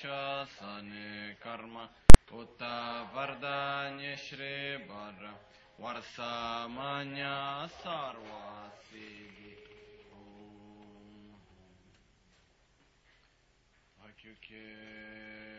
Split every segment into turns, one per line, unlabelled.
shasane karma Uta vardanya shri bara Varsamanya sarva siddhi Om. Akyuke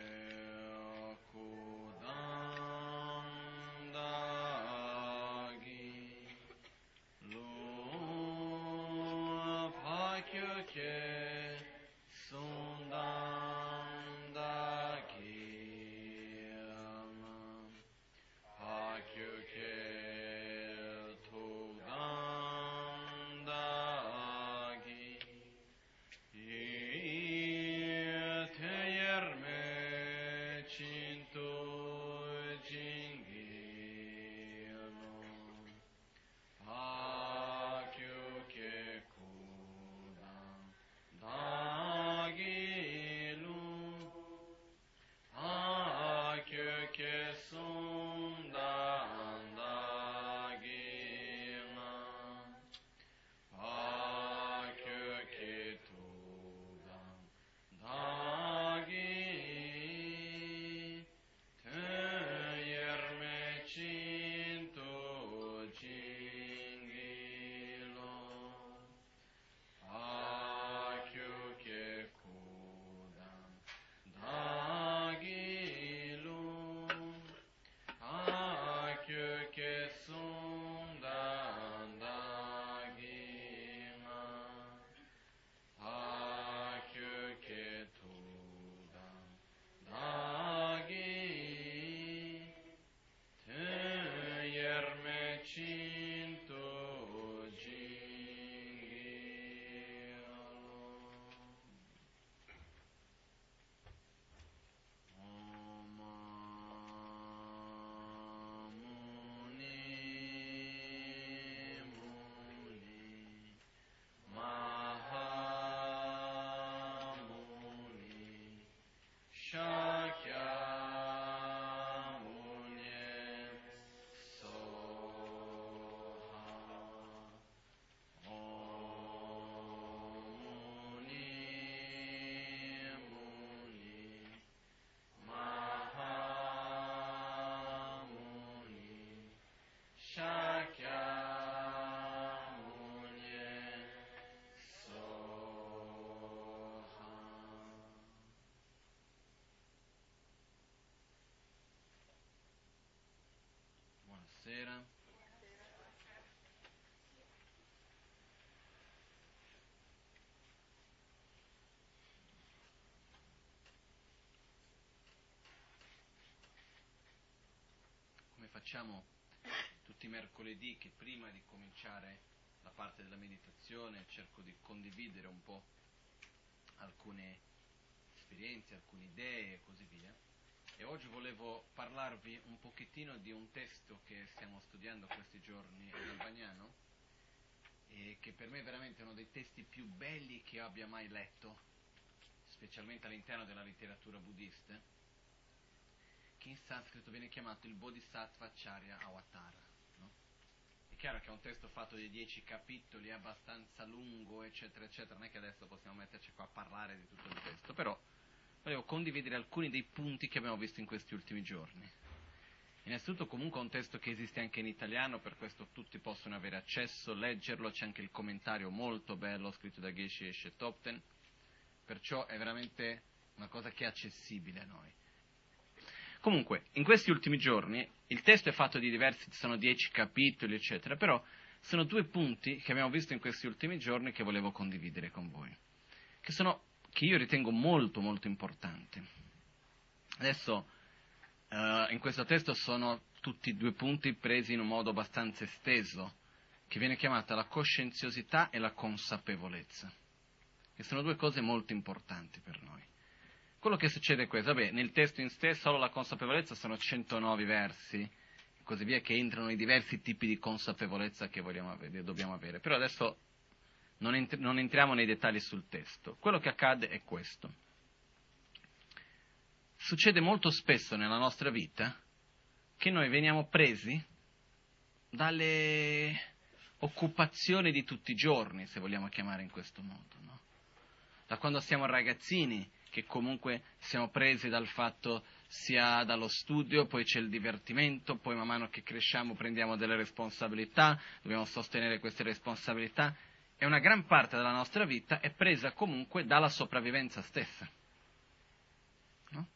Buonasera. Come facciamo tutti i mercoledì che prima di cominciare la parte della meditazione cerco di condividere un po' alcune esperienze, alcune idee e così via. E oggi volevo parlarvi un pochettino di un testo che stiamo studiando questi giorni in albagnano e che per me è veramente uno dei testi più belli che abbia mai letto, specialmente all'interno della letteratura buddista, che in sanscrito viene chiamato il Bodhisattva Charya Avatara. no? È chiaro che è un testo fatto di dieci capitoli, abbastanza lungo, eccetera, eccetera, non è che adesso possiamo metterci qua a parlare di tutto il testo, però volevo condividere alcuni dei punti che abbiamo visto in questi ultimi giorni. Innanzitutto comunque è un testo che esiste anche in italiano, per questo tutti possono avere accesso, leggerlo, c'è anche il commentario molto bello scritto da Geshe Eshe Topten, perciò è veramente una cosa che è accessibile a noi. Comunque, in questi ultimi giorni il testo è fatto di diversi, sono dieci capitoli, eccetera, però sono due punti che abbiamo visto in questi ultimi giorni che volevo condividere con voi, che, sono, che io ritengo molto molto importanti. Adesso, eh, in questo testo sono tutti due punti presi in un modo abbastanza esteso, che viene chiamata la coscienziosità e la consapevolezza, che sono due cose molto importanti per noi. Quello che succede è questo, vabbè, nel testo in sé solo la consapevolezza sono 109 versi, e così via, che entrano i diversi tipi di consapevolezza che vogliamo avere, dobbiamo avere. Però adesso non, entri- non entriamo nei dettagli sul testo. Quello che accade è questo. Succede molto spesso nella nostra vita che noi veniamo presi dalle occupazioni di tutti i giorni, se vogliamo chiamare in questo modo. No? Da quando siamo ragazzini, che comunque siamo presi dal fatto sia dallo studio, poi c'è il divertimento, poi man mano che cresciamo prendiamo delle responsabilità, dobbiamo sostenere queste responsabilità e una gran parte della nostra vita è presa comunque dalla sopravvivenza stessa. No?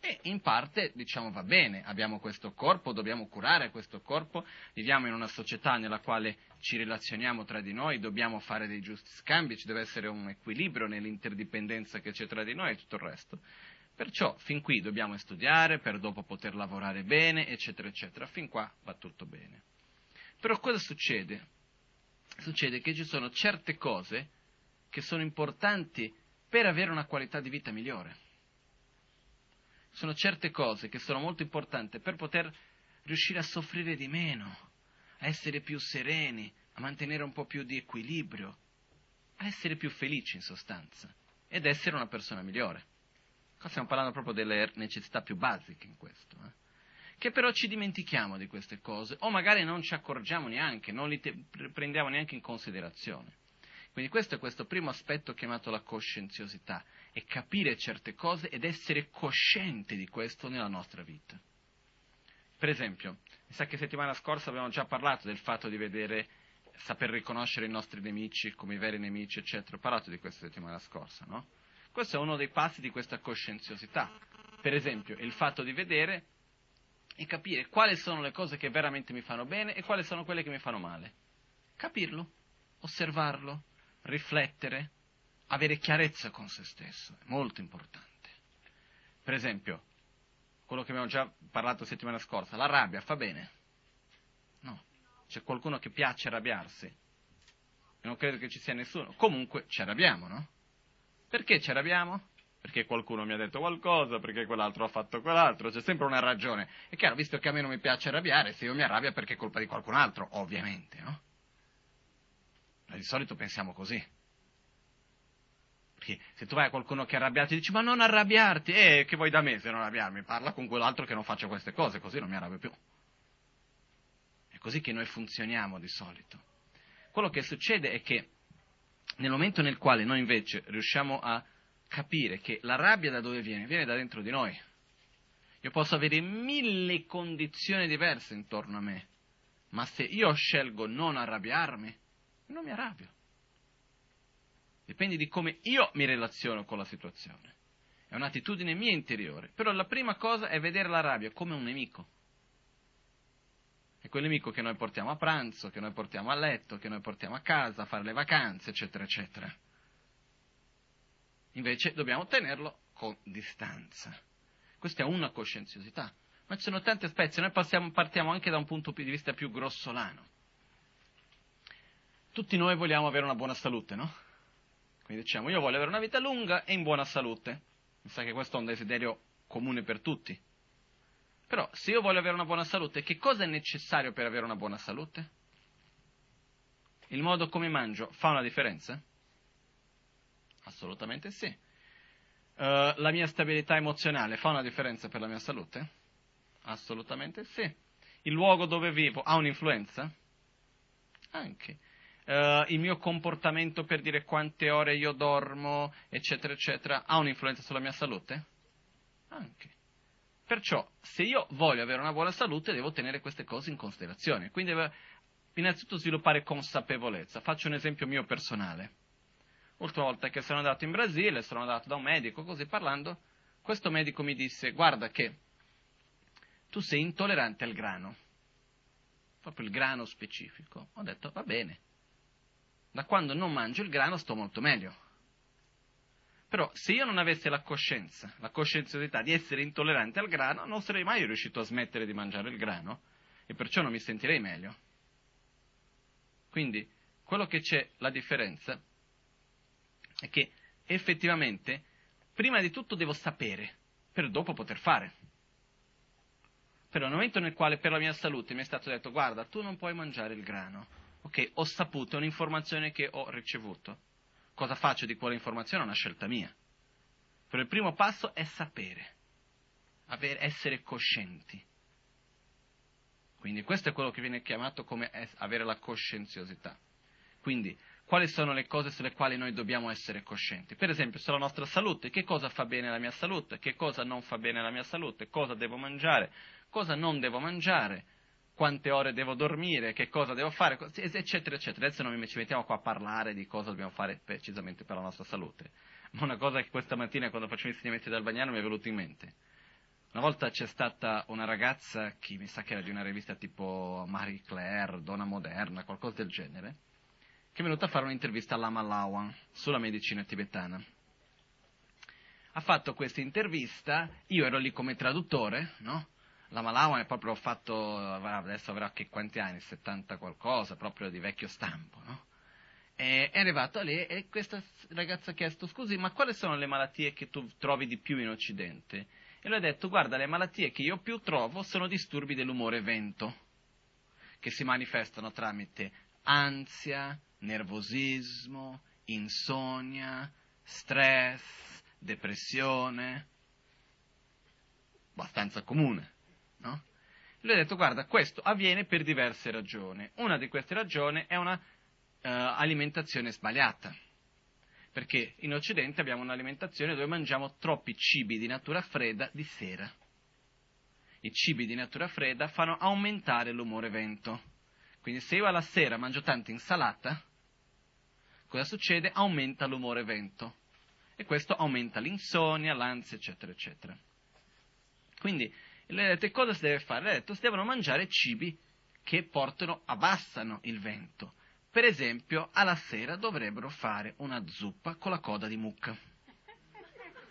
E in parte diciamo va bene, abbiamo questo corpo, dobbiamo curare questo corpo, viviamo in una società nella quale ci relazioniamo tra di noi, dobbiamo fare dei giusti scambi, ci deve essere un equilibrio nell'interdipendenza che c'è tra di noi e tutto il resto. Perciò fin qui dobbiamo studiare per dopo poter lavorare bene, eccetera, eccetera. Fin qua va tutto bene. Però cosa succede? Succede che ci sono certe cose che sono importanti per avere una qualità di vita migliore. Sono certe cose che sono molto importanti per poter riuscire a soffrire di meno, a essere più sereni, a mantenere un po' più di equilibrio, a essere più felici in sostanza ed essere una persona migliore. Qua stiamo parlando proprio delle necessità più basiche in questo. Eh? Che però ci dimentichiamo di queste cose, o magari non ci accorgiamo neanche, non li te- prendiamo neanche in considerazione. Quindi questo è questo primo aspetto chiamato la coscienziosità, è capire certe cose ed essere coscienti di questo nella nostra vita. Per esempio, mi sa che settimana scorsa abbiamo già parlato del fatto di vedere, saper riconoscere i nostri nemici come i veri nemici, eccetera. Ho parlato di questo settimana scorsa, no? Questo è uno dei passi di questa coscienziosità. Per esempio, il fatto di vedere e capire quali sono le cose che veramente mi fanno bene e quali sono quelle che mi fanno male. Capirlo, osservarlo, riflettere, avere chiarezza con se stesso, è molto importante. Per esempio, quello che abbiamo già parlato settimana scorsa, la rabbia fa bene? No, c'è qualcuno che piace arrabbiarsi? Non credo che ci sia nessuno. Comunque ci arrabbiamo, no? Perché ci arrabbiamo? Perché qualcuno mi ha detto qualcosa, perché quell'altro ha fatto quell'altro, c'è sempre una ragione. È chiaro, visto che a me non mi piace arrabbiare, se io mi arrabbio è perché è colpa di qualcun altro, ovviamente, no? Ma di solito pensiamo così. Perché se tu vai a qualcuno che è arrabbiato e dici ma non arrabbiarti, eh, che vuoi da me se non arrabbiarmi? Parla con quell'altro che non faccia queste cose, così non mi arrabbio più. È così che noi funzioniamo di solito. Quello che succede è che nel momento nel quale noi invece riusciamo a capire che la rabbia da dove viene? Viene da dentro di noi. Io posso avere mille condizioni diverse intorno a me, ma se io scelgo non arrabbiarmi, non mi arrabbio. Dipende di come io mi relaziono con la situazione. È un'attitudine mia interiore. Però la prima cosa è vedere la rabbia come un nemico. È quel nemico che noi portiamo a pranzo, che noi portiamo a letto, che noi portiamo a casa, a fare le vacanze, eccetera, eccetera. Invece dobbiamo tenerlo con distanza. Questa è una coscienziosità. Ma ci sono tanti aspetti, noi passiamo, partiamo anche da un punto di vista più grossolano. Tutti noi vogliamo avere una buona salute, no? Quindi diciamo, io voglio avere una vita lunga e in buona salute. Mi sa che questo è un desiderio comune per tutti. Però se io voglio avere una buona salute, che cosa è necessario per avere una buona salute? Il modo come mangio fa una differenza? Assolutamente sì. Uh, la mia stabilità emozionale fa una differenza per la mia salute? Assolutamente sì. Il luogo dove vivo ha un'influenza? Anche. Uh, il mio comportamento per dire quante ore io dormo, eccetera, eccetera, ha un'influenza sulla mia salute? Anche. Perciò, se io voglio avere una buona salute, devo tenere queste cose in considerazione. Quindi innanzitutto sviluppare consapevolezza. Faccio un esempio mio personale. L'ultima volta che sono andato in Brasile, sono andato da un medico, così parlando, questo medico mi disse, guarda che tu sei intollerante al grano, proprio il grano specifico. Ho detto, va bene, da quando non mangio il grano sto molto meglio. Però se io non avessi la coscienza, la coscienziosità di essere intollerante al grano, non sarei mai riuscito a smettere di mangiare il grano e perciò non mi sentirei meglio. Quindi quello che c'è la differenza è che effettivamente prima di tutto devo sapere per dopo poter fare. Però nel momento nel quale per la mia salute mi è stato detto guarda tu non puoi mangiare il grano, ok, ho saputo, è un'informazione che ho ricevuto Cosa faccio di quella informazione è una scelta mia. Però il primo passo è sapere, aver, essere coscienti. Quindi questo è quello che viene chiamato come avere la coscienziosità. Quindi quali sono le cose sulle quali noi dobbiamo essere coscienti. Per esempio, sulla nostra salute, che cosa fa bene alla mia salute, che cosa non fa bene alla mia salute, cosa devo mangiare, cosa non devo mangiare, quante ore devo dormire, che cosa devo fare, eccetera, eccetera. Adesso non ci mettiamo qua a parlare di cosa dobbiamo fare precisamente per la nostra salute, ma una cosa che questa mattina quando facevo gli insegnamenti dal bagnano mi è venuta in mente. Una volta c'è stata una ragazza, che mi sa che era di una rivista tipo Marie Claire, Donna Moderna, qualcosa del genere, che è venuta a fare un'intervista all'Ama Lawan sulla medicina tibetana. Ha fatto questa intervista, io ero lì come traduttore, no? La Malawan è proprio fatto, adesso avrà che quanti anni, 70 qualcosa, proprio di vecchio stampo, no? È arrivato lì e questa ragazza ha chiesto, scusi, ma quali sono le malattie che tu trovi di più in Occidente? E lui ha detto, guarda, le malattie che io più trovo sono disturbi dell'umore vento, che si manifestano tramite ansia, nervosismo, insonnia, stress, depressione, abbastanza comune, no? Lui ha detto, guarda, questo avviene per diverse ragioni. Una di queste ragioni è una uh, alimentazione sbagliata. Perché in Occidente abbiamo un'alimentazione dove mangiamo troppi cibi di natura fredda di sera. I cibi di natura fredda fanno aumentare l'umore vento. Quindi se io alla sera mangio tanta insalata, cosa succede? Aumenta l'umore vento. E questo aumenta l'insonnia, l'ansia, eccetera, eccetera. Quindi lei ha detto cosa si deve fare? Lei ha detto si devono mangiare cibi che portano, abbassano il vento. Per esempio, alla sera dovrebbero fare una zuppa con la coda di mucca.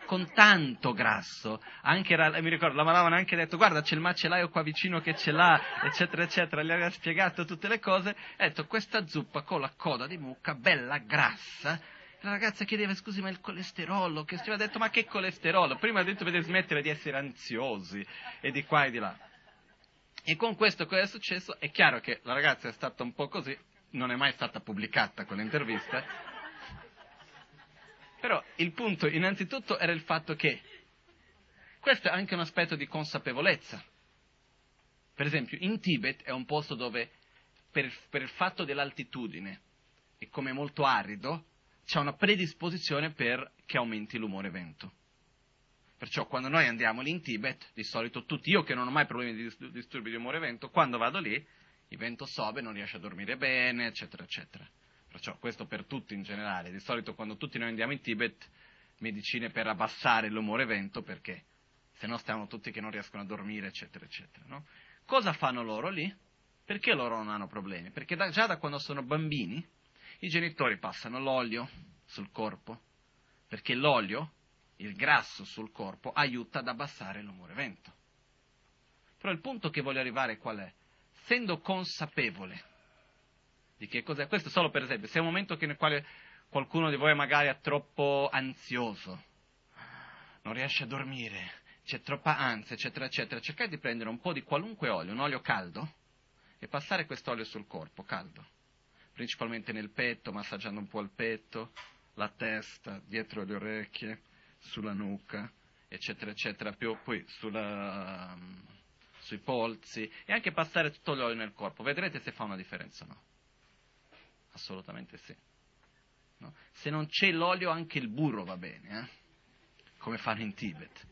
Con tanto grasso. Anche era, mi ricordo, la malavano anche detto, guarda, c'è il macellaio qua vicino che ce l'ha, eccetera, eccetera. Gli aveva spiegato tutte le cose. Ha detto, questa zuppa con la coda di mucca, bella grassa, la ragazza chiedeva, scusi, ma il colesterolo? Che ha detto, ma che colesterolo? Prima ha detto per smettere di essere ansiosi e di qua e di là. E con questo cosa è successo? È chiaro che la ragazza è stata un po' così, non è mai stata pubblicata quell'intervista, però il punto innanzitutto era il fatto che questo è anche un aspetto di consapevolezza. Per esempio, in Tibet è un posto dove, per, per il fatto dell'altitudine, e come è molto arido, c'è una predisposizione per che aumenti l'umore vento. Perciò quando noi andiamo lì in Tibet, di solito tutti, io che non ho mai problemi di disturbi di umore vento, quando vado lì, il vento sobe, non riesce a dormire bene, eccetera, eccetera. Perciò questo per tutti in generale. Di solito quando tutti noi andiamo in Tibet, medicine per abbassare l'umore vento, perché se no stiamo tutti che non riescono a dormire, eccetera, eccetera. No? Cosa fanno loro lì? Perché loro non hanno problemi? Perché da, già da quando sono bambini i genitori passano l'olio sul corpo, perché l'olio, il grasso sul corpo, aiuta ad abbassare l'umore vento. Però il punto che voglio arrivare qual è? Essendo consapevole di che cos'è, questo solo per esempio, se è un momento nel quale qualcuno di voi magari è troppo ansioso, non riesce a dormire, c'è troppa ansia, eccetera, eccetera, cercate di prendere un po' di qualunque olio, un olio caldo, e passare quest'olio sul corpo, caldo principalmente nel petto, massaggiando un po' il petto, la testa, dietro le orecchie, sulla nuca, eccetera, eccetera, più, poi sulla, sui polsi e anche passare tutto l'olio nel corpo. Vedrete se fa una differenza o no. Assolutamente sì. No? Se non c'è l'olio anche il burro va bene, eh? come fanno in Tibet.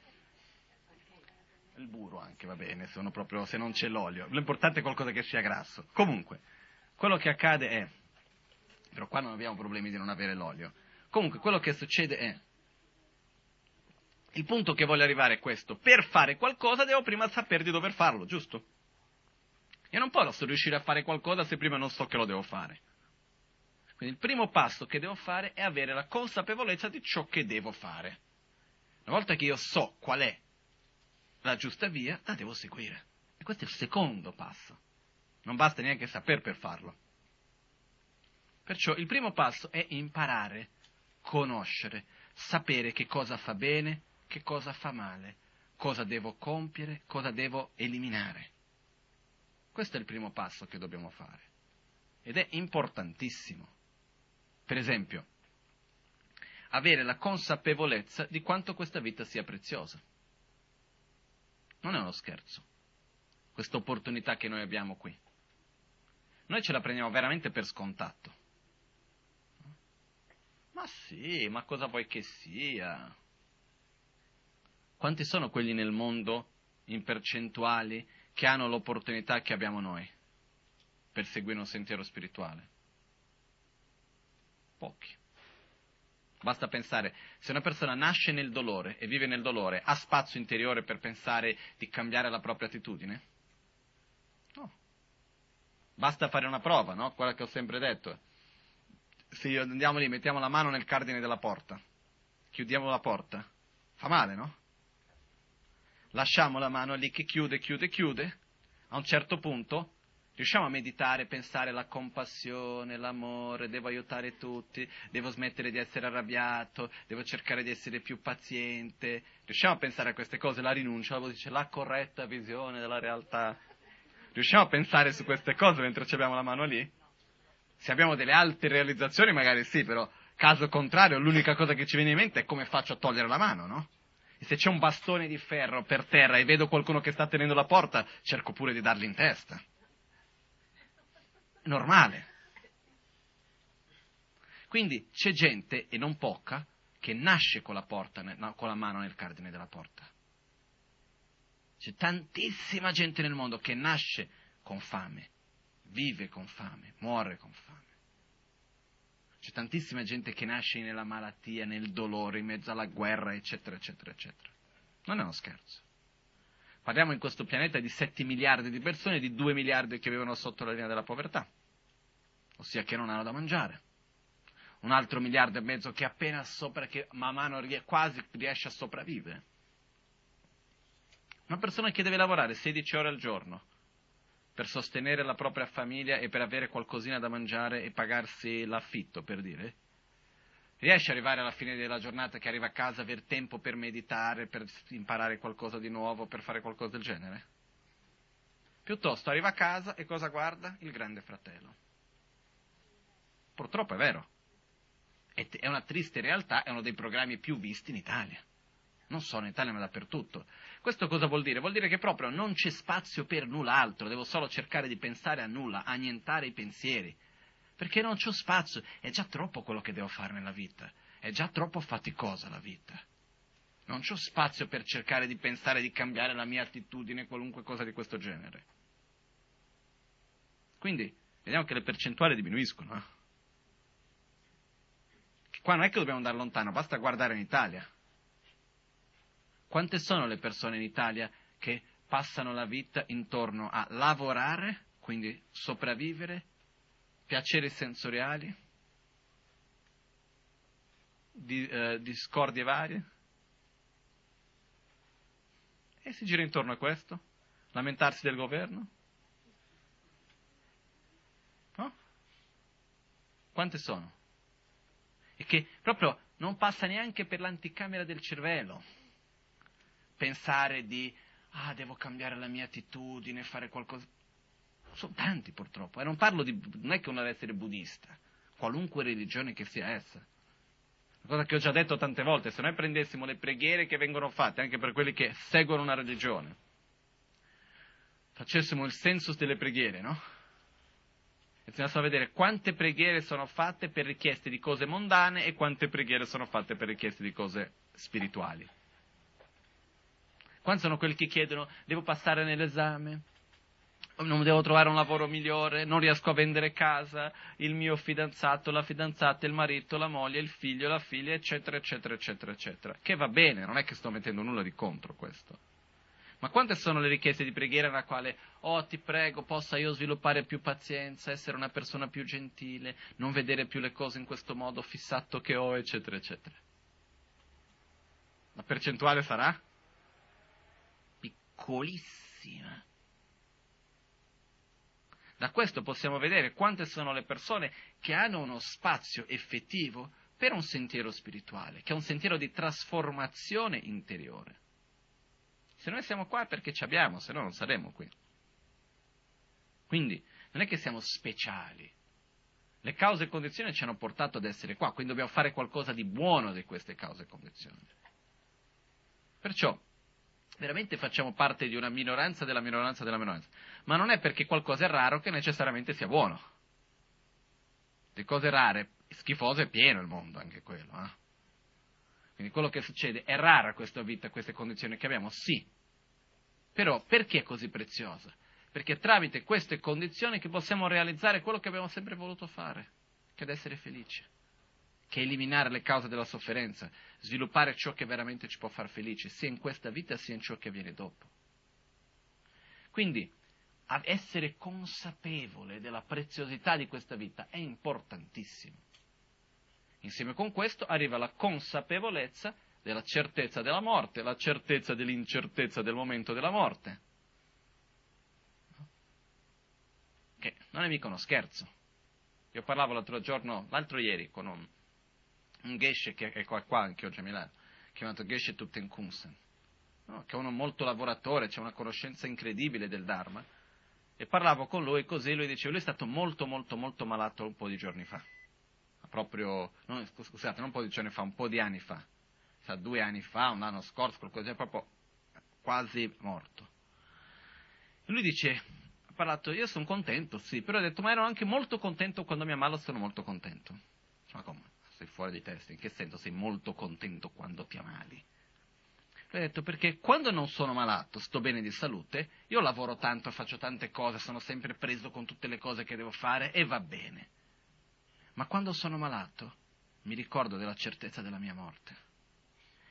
Il burro anche va bene, proprio, se non c'è l'olio. L'importante è qualcosa che sia grasso. Comunque, quello che accade è, però qua non abbiamo problemi di non avere l'olio, comunque quello che succede è, il punto che voglio arrivare è questo, per fare qualcosa devo prima sapere di dover farlo, giusto? Io non posso riuscire a fare qualcosa se prima non so che lo devo fare. Quindi il primo passo che devo fare è avere la consapevolezza di ciò che devo fare. Una volta che io so qual è la giusta via, la devo seguire. E questo è il secondo passo. Non basta neanche saper per farlo. Perciò il primo passo è imparare, conoscere, sapere che cosa fa bene, che cosa fa male, cosa devo compiere, cosa devo eliminare. Questo è il primo passo che dobbiamo fare. Ed è importantissimo. Per esempio, avere la consapevolezza di quanto questa vita sia preziosa. Non è uno scherzo, questa opportunità che noi abbiamo qui noi ce la prendiamo veramente per scontato. Ma sì, ma cosa vuoi che sia? Quanti sono quelli nel mondo, in percentuali, che hanno l'opportunità che abbiamo noi per seguire un sentiero spirituale? Pochi. Basta pensare, se una persona nasce nel dolore e vive nel dolore, ha spazio interiore per pensare di cambiare la propria attitudine? No. Basta fare una prova, no? Quella che ho sempre detto. Se andiamo lì, mettiamo la mano nel cardine della porta, chiudiamo la porta, fa male, no? Lasciamo la mano lì che chiude, chiude, chiude, a un certo punto riusciamo a meditare, pensare la compassione, l'amore, devo aiutare tutti, devo smettere di essere arrabbiato, devo cercare di essere più paziente. Riusciamo a pensare a queste cose, la rinuncia, la dice la corretta visione della realtà. Riusciamo a pensare su queste cose mentre abbiamo la mano lì? Se abbiamo delle alte realizzazioni magari sì, però caso contrario l'unica cosa che ci viene in mente è come faccio a togliere la mano, no? E se c'è un bastone di ferro per terra e vedo qualcuno che sta tenendo la porta, cerco pure di dargli in testa normale. Quindi c'è gente, e non poca, che nasce con la, porta, con la mano nel cardine della porta. C'è tantissima gente nel mondo che nasce con fame, vive con fame, muore con fame. C'è tantissima gente che nasce nella malattia, nel dolore, in mezzo alla guerra, eccetera, eccetera, eccetera. Non è uno scherzo. Parliamo in questo pianeta di 7 miliardi di persone, di 2 miliardi che vivono sotto la linea della povertà ossia che non hanno da mangiare. Un altro miliardo e mezzo che appena sopra, che man mano quasi riesce a sopravvivere. Una persona che deve lavorare 16 ore al giorno per sostenere la propria famiglia e per avere qualcosina da mangiare e pagarsi l'affitto, per dire, riesce ad arrivare alla fine della giornata che arriva a casa, aver tempo per meditare, per imparare qualcosa di nuovo, per fare qualcosa del genere? Piuttosto arriva a casa e cosa guarda? Il grande fratello. Purtroppo è vero. È una triste realtà, è uno dei programmi più visti in Italia. Non solo in Italia, ma dappertutto. Questo cosa vuol dire? Vuol dire che proprio non c'è spazio per null'altro, devo solo cercare di pensare a nulla, annientare i pensieri. Perché non c'ho spazio, è già troppo quello che devo fare nella vita, è già troppo faticosa la vita. Non c'ho spazio per cercare di pensare di cambiare la mia attitudine, qualunque cosa di questo genere. Quindi, vediamo che le percentuali diminuiscono. Eh? Qua non è che dobbiamo andare lontano, basta guardare in Italia. Quante sono le persone in Italia che passano la vita intorno a lavorare, quindi sopravvivere, piaceri sensoriali, di, eh, discordie varie? E si gira intorno a questo? Lamentarsi del governo? No? Quante sono? e che proprio non passa neanche per l'anticamera del cervello. Pensare di, ah, devo cambiare la mia attitudine, fare qualcosa. Sono tanti purtroppo, e non parlo di, non è che uno deve essere buddista, qualunque religione che sia essa. Una cosa che ho già detto tante volte, se noi prendessimo le preghiere che vengono fatte, anche per quelli che seguono una religione, facessimo il census delle preghiere, no? e andassimo a vedere quante preghiere sono fatte per richieste di cose mondane e quante preghiere sono fatte per richieste di cose spirituali. Quanti sono quelli che chiedono devo passare nell'esame, non devo trovare un lavoro migliore, non riesco a vendere casa, il mio fidanzato, la fidanzata, il marito, la moglie, il figlio, la figlia, eccetera, eccetera, eccetera, eccetera. Che va bene, non è che sto mettendo nulla di contro questo. Ma quante sono le richieste di preghiera nella quale, oh ti prego, possa io sviluppare più pazienza, essere una persona più gentile, non vedere più le cose in questo modo fissato che ho, eccetera, eccetera. La percentuale sarà piccolissima. Da questo possiamo vedere quante sono le persone che hanno uno spazio effettivo per un sentiero spirituale, che è un sentiero di trasformazione interiore. Se noi siamo qua è perché ci abbiamo, se no non saremmo qui. Quindi non è che siamo speciali. Le cause e condizioni ci hanno portato ad essere qua, quindi dobbiamo fare qualcosa di buono di queste cause e condizioni. Perciò veramente facciamo parte di una minoranza della minoranza della minoranza, ma non è perché qualcosa è raro che necessariamente sia buono. di cose rare, schifoso è pieno il mondo, anche quello. Eh? Quindi quello che succede, è rara questa vita, queste condizioni che abbiamo? Sì. Però perché è così preziosa? Perché tramite queste condizioni che possiamo realizzare quello che abbiamo sempre voluto fare, che è essere felici, che è eliminare le cause della sofferenza, sviluppare ciò che veramente ci può far felici, sia in questa vita sia in ciò che viene dopo. Quindi essere consapevole della preziosità di questa vita è importantissimo. Insieme con questo arriva la consapevolezza della certezza della morte, la certezza dell'incertezza del momento della morte. Che non è mica uno scherzo. Io parlavo l'altro giorno, l'altro ieri, con un, un Geshe che è qua, qua anche oggi a Milano, chiamato Geshe Tuttenkunsen, no? che è uno molto lavoratore, c'è una conoscenza incredibile del Dharma, e parlavo con lui così lui diceva, lui è stato molto molto molto malato un po' di giorni fa, proprio, no, scusate, non un po' di giorni fa, un po' di anni fa, sa, due anni fa, un anno scorso, qualcosa, proprio quasi morto. E lui dice, ha parlato, io sono contento, sì, però ha detto, ma ero anche molto contento quando mi ammalo, sono molto contento. Ma come? Sei fuori di testa, in che senso sei molto contento quando ti ammali? Ha detto perché quando non sono malato, sto bene di salute, io lavoro tanto, faccio tante cose, sono sempre preso con tutte le cose che devo fare e va bene. Ma quando sono malato, mi ricordo della certezza della mia morte.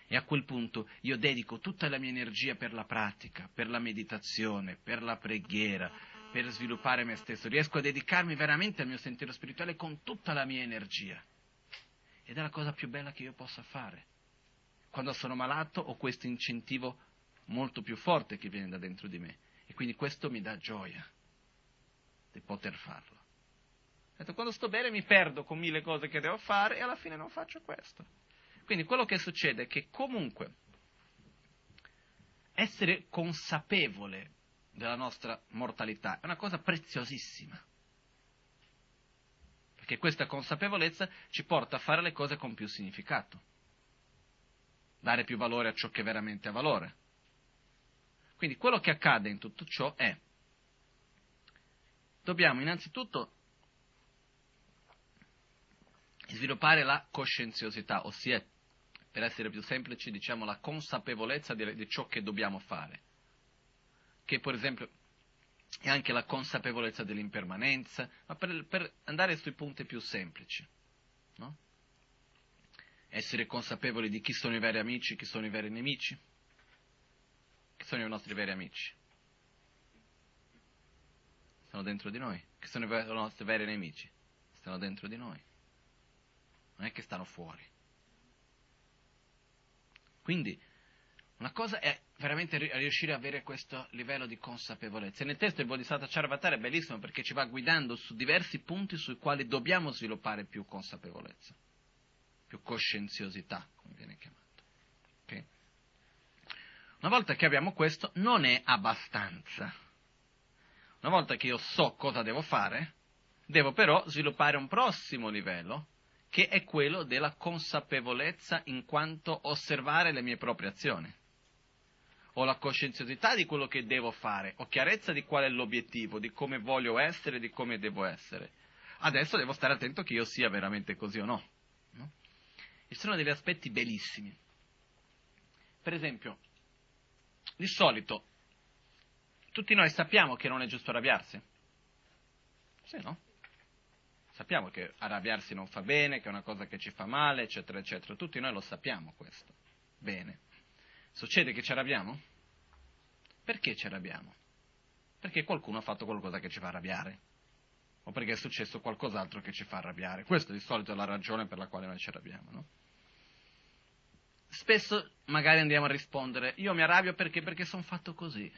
E a quel punto io dedico tutta la mia energia per la pratica, per la meditazione, per la preghiera, per sviluppare me stesso. Riesco a dedicarmi veramente al mio sentiero spirituale con tutta la mia energia. Ed è la cosa più bella che io possa fare quando sono malato ho questo incentivo molto più forte che viene da dentro di me e quindi questo mi dà gioia di poter farlo. Quando sto bene mi perdo con mille cose che devo fare e alla fine non faccio questo. Quindi quello che succede è che comunque essere consapevole della nostra mortalità è una cosa preziosissima. Perché questa consapevolezza ci porta a fare le cose con più significato dare più valore a ciò che veramente ha valore. Quindi quello che accade in tutto ciò è, dobbiamo innanzitutto sviluppare la coscienziosità, ossia, per essere più semplici, diciamo la consapevolezza di, di ciò che dobbiamo fare, che per esempio è anche la consapevolezza dell'impermanenza, ma per, per andare sui punti più semplici. No? Essere consapevoli di chi sono i veri amici, chi sono i veri nemici, chi sono i nostri veri amici. Stanno dentro di noi. Chi sono i nostri veri nemici? Stanno dentro di noi. Non è che stanno fuori. Quindi, una cosa è veramente riuscire ad avere questo livello di consapevolezza. E nel testo il Bodhisattva Charvatara è bellissimo perché ci va guidando su diversi punti sui quali dobbiamo sviluppare più consapevolezza più coscienziosità, come viene chiamato. Okay? Una volta che abbiamo questo, non è abbastanza. Una volta che io so cosa devo fare, devo però sviluppare un prossimo livello, che è quello della consapevolezza in quanto osservare le mie proprie azioni. Ho la coscienziosità di quello che devo fare, ho chiarezza di qual è l'obiettivo, di come voglio essere, di come devo essere. Adesso devo stare attento che io sia veramente così o no. Ci sono degli aspetti bellissimi. Per esempio, di solito, tutti noi sappiamo che non è giusto arrabbiarsi. Sì, no? Sappiamo che arrabbiarsi non fa bene, che è una cosa che ci fa male, eccetera, eccetera. Tutti noi lo sappiamo questo. Bene. Succede che ci arrabbiamo? Perché ci arrabbiamo? Perché qualcuno ha fatto qualcosa che ci fa arrabbiare o perché è successo qualcos'altro che ci fa arrabbiare. Questa di solito è la ragione per la quale noi ci arrabbiamo. No? Spesso magari andiamo a rispondere, io mi arrabbio perché? Perché sono fatto così.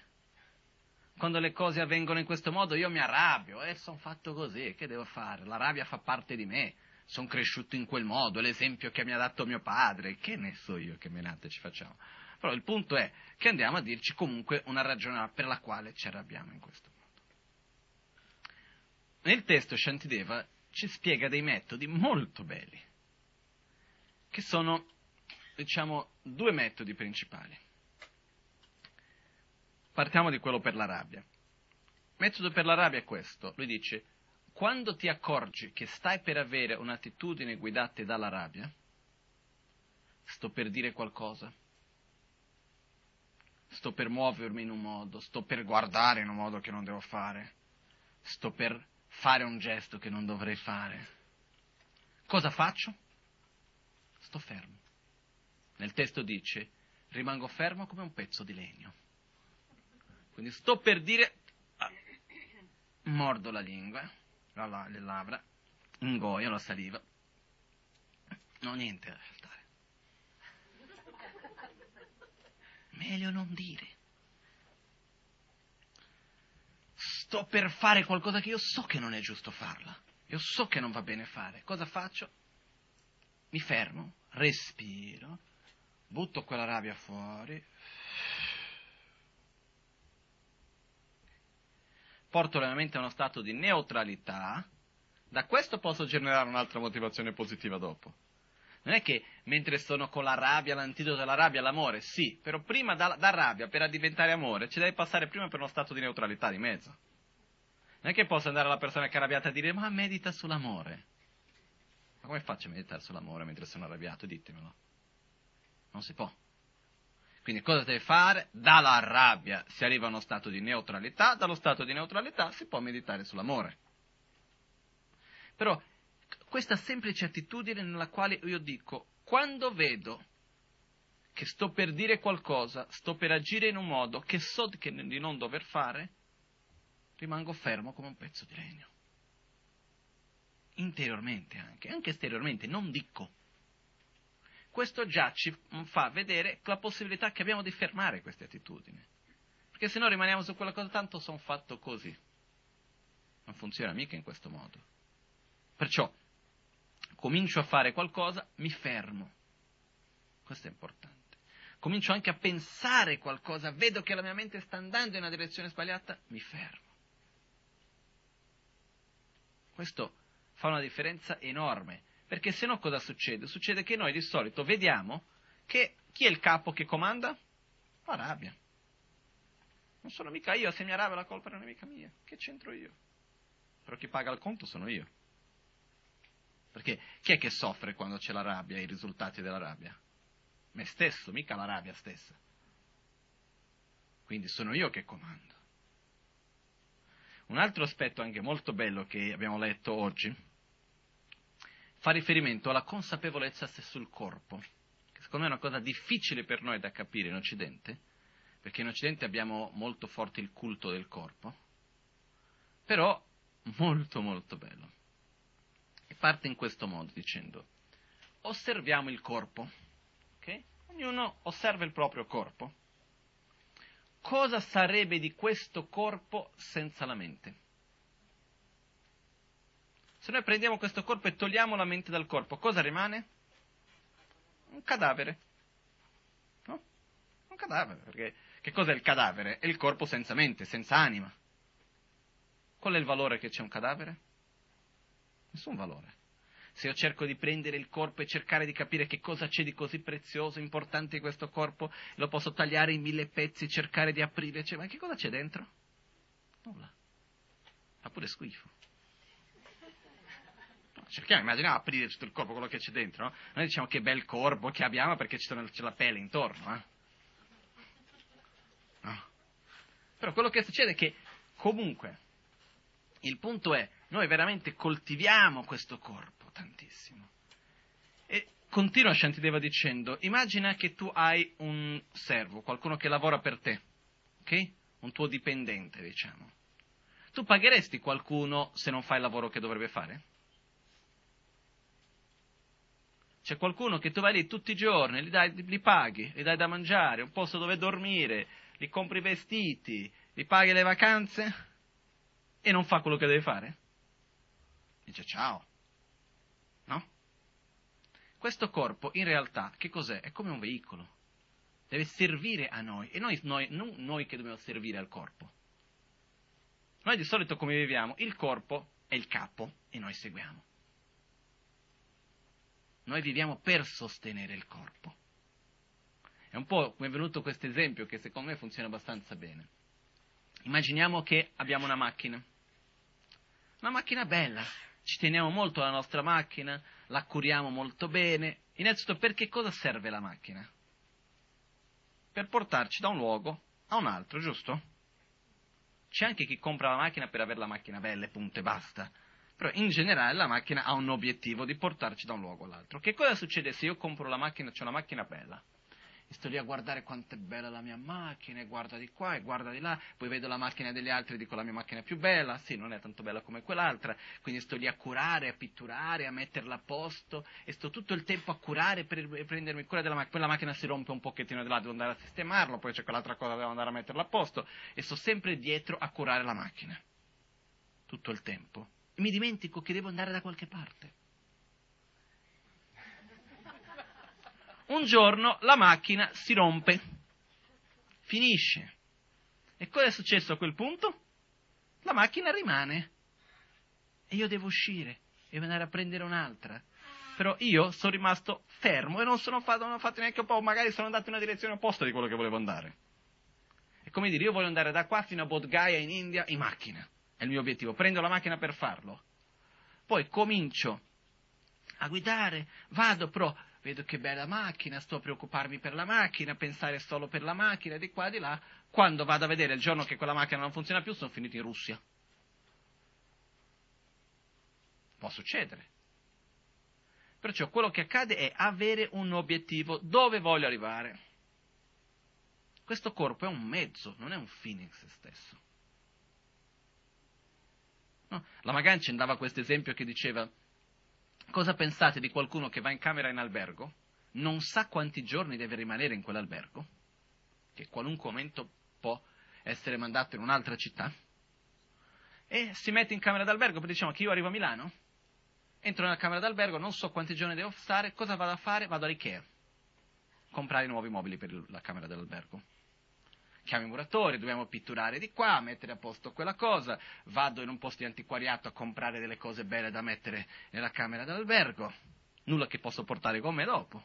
Quando le cose avvengono in questo modo io mi arrabbio e eh, sono fatto così, che devo fare? La rabbia fa parte di me, sono cresciuto in quel modo, l'esempio che mi ha dato mio padre, che ne so io che menate ci facciamo. Però il punto è che andiamo a dirci comunque una ragione per la quale ci arrabbiamo in questo. Nel testo Shantideva ci spiega dei metodi molto belli, che sono, diciamo, due metodi principali. Partiamo di quello per la rabbia. Il metodo per la rabbia è questo. Lui dice, quando ti accorgi che stai per avere un'attitudine guidata dalla rabbia, sto per dire qualcosa, sto per muovermi in un modo, sto per guardare in un modo che non devo fare, sto per fare un gesto che non dovrei fare. Cosa faccio? Sto fermo. Nel testo dice, rimango fermo come un pezzo di legno. Quindi sto per dire, ah, mordo la lingua, la, la, le labbra, ingoio la saliva. No, niente da saltare. Meglio non dire. Sto per fare qualcosa che io so che non è giusto farla. Io so che non va bene fare. Cosa faccio? Mi fermo, respiro, butto quella rabbia fuori, porto la mia mente a uno stato di neutralità, da questo posso generare un'altra motivazione positiva dopo. Non è che mentre sono con la rabbia, l'antidoto della rabbia, l'amore, sì, però prima da, da rabbia per diventare amore ci deve passare prima per uno stato di neutralità di mezzo. Non è che posso andare alla persona che è arrabbiata e dire ma medita sull'amore. Ma come faccio a meditare sull'amore mentre sono arrabbiato? Ditemelo. Non si può. Quindi cosa deve fare? Dalla rabbia si arriva a uno stato di neutralità, dallo stato di neutralità si può meditare sull'amore. Però questa semplice attitudine nella quale io dico, quando vedo che sto per dire qualcosa, sto per agire in un modo che so di non dover fare, rimango fermo come un pezzo di legno. Interiormente anche, anche esteriormente, non dico questo già ci fa vedere la possibilità che abbiamo di fermare queste attitudini. Perché se no rimaniamo su quella cosa, tanto sono fatto così. Non funziona mica in questo modo. Perciò comincio a fare qualcosa, mi fermo. Questo è importante. Comincio anche a pensare qualcosa, vedo che la mia mente sta andando in una direzione sbagliata, mi fermo. Questo fa una differenza enorme perché se no cosa succede? Succede che noi di solito vediamo che chi è il capo che comanda? La rabbia. Non sono mica io, se mi arrabbio la colpa non è mica mia. Che c'entro io? Però chi paga il conto sono io. Perché chi è che soffre quando c'è la rabbia e i risultati della rabbia? Me stesso, mica la rabbia stessa. Quindi sono io che comando. Un altro aspetto anche molto bello che abbiamo letto oggi fa riferimento alla consapevolezza sul corpo, che secondo me è una cosa difficile per noi da capire in Occidente, perché in Occidente abbiamo molto forte il culto del corpo, però molto molto bello. E parte in questo modo dicendo, osserviamo il corpo, ok? Ognuno osserva il proprio corpo. Cosa sarebbe di questo corpo senza la mente? Se noi prendiamo questo corpo e togliamo la mente dal corpo, cosa rimane? Un cadavere. No? Un cadavere, perché che cos'è il cadavere? È il corpo senza mente, senza anima. Qual è il valore che c'è un cadavere? Nessun valore. Se io cerco di prendere il corpo e cercare di capire che cosa c'è di così prezioso, importante in questo corpo, lo posso tagliare in mille pezzi, cercare di aprire, cioè, ma che cosa c'è dentro? Nulla. Fa pure schifo cerchiamo, immaginiamo aprire tutto il corpo, quello che c'è dentro, no? Noi diciamo che bel corpo che abbiamo perché c'è la pelle intorno, eh? no? Però quello che succede è che comunque il punto è, noi veramente coltiviamo questo corpo tantissimo. E continua Shantideva dicendo, immagina che tu hai un servo, qualcuno che lavora per te, ok? Un tuo dipendente, diciamo. Tu pagheresti qualcuno se non fa il lavoro che dovrebbe fare? C'è qualcuno che tu vai lì tutti i giorni, li, dai, li paghi, gli dai da mangiare, un posto dove dormire, gli compri i vestiti, gli paghi le vacanze e non fa quello che deve fare? Dice ciao. No? Questo corpo in realtà che cos'è? È come un veicolo. Deve servire a noi e noi, noi, non noi che dobbiamo servire al corpo. Noi di solito come viviamo? Il corpo è il capo e noi seguiamo. Noi viviamo per sostenere il corpo. È un po' come è venuto questo esempio che secondo me funziona abbastanza bene. Immaginiamo che abbiamo una macchina. Una macchina bella, ci teniamo molto alla nostra macchina, la curiamo molto bene. Innanzitutto, per che cosa serve la macchina? Per portarci da un luogo a un altro, giusto? C'è anche chi compra la macchina per avere la macchina bella e punto e basta. Però in generale la macchina ha un obiettivo di portarci da un luogo all'altro. Che cosa succede se io compro la macchina, c'è una macchina bella? E sto lì a guardare quanto è bella la mia macchina, e guarda di qua e guarda di là, poi vedo la macchina degli altri e dico la mia macchina è più bella, sì, non è tanto bella come quell'altra, quindi sto lì a curare, a pitturare, a metterla a posto, e sto tutto il tempo a curare per prendermi cura della macchina, poi la macchina si rompe un pochettino di là, devo andare a sistemarlo, poi c'è quell'altra cosa, devo andare a metterla a posto, e sto sempre dietro a curare la macchina, tutto il tempo, e mi dimentico che devo andare da qualche parte. Un giorno la macchina si rompe, finisce. E cosa è successo a quel punto? La macchina rimane e io devo uscire e andare a prendere un'altra. Però io sono rimasto fermo e non sono fatto, non ho fatto neanche un po', magari sono andato in una direzione opposta di quello che volevo andare. È come dire, io voglio andare da qua fino a Bodh Gaya in India in macchina. È il mio obiettivo. Prendo la macchina per farlo. Poi comincio a guidare, vado, però vedo che bella macchina, sto a preoccuparmi per la macchina, a pensare solo per la macchina, di qua e di là. Quando vado a vedere il giorno che quella macchina non funziona più, sono finito in Russia. Può succedere. Perciò quello che accade è avere un obiettivo, dove voglio arrivare. Questo corpo è un mezzo, non è un fine in se stesso. No? La Maganci dava questo esempio che diceva Cosa pensate di qualcuno che va in camera in albergo, non sa quanti giorni deve rimanere in quell'albergo, che qualunque momento può essere mandato in un'altra città, e si mette in camera d'albergo, perché diciamo che io arrivo a Milano, entro nella camera d'albergo, non so quanti giorni devo stare, cosa vado a fare? Vado all'Ikea, comprare nuovi mobili per la camera dell'albergo chiamo i muratori, dobbiamo pitturare di qua, mettere a posto quella cosa, vado in un posto di antiquariato a comprare delle cose belle da mettere nella camera dell'albergo, nulla che posso portare con me dopo.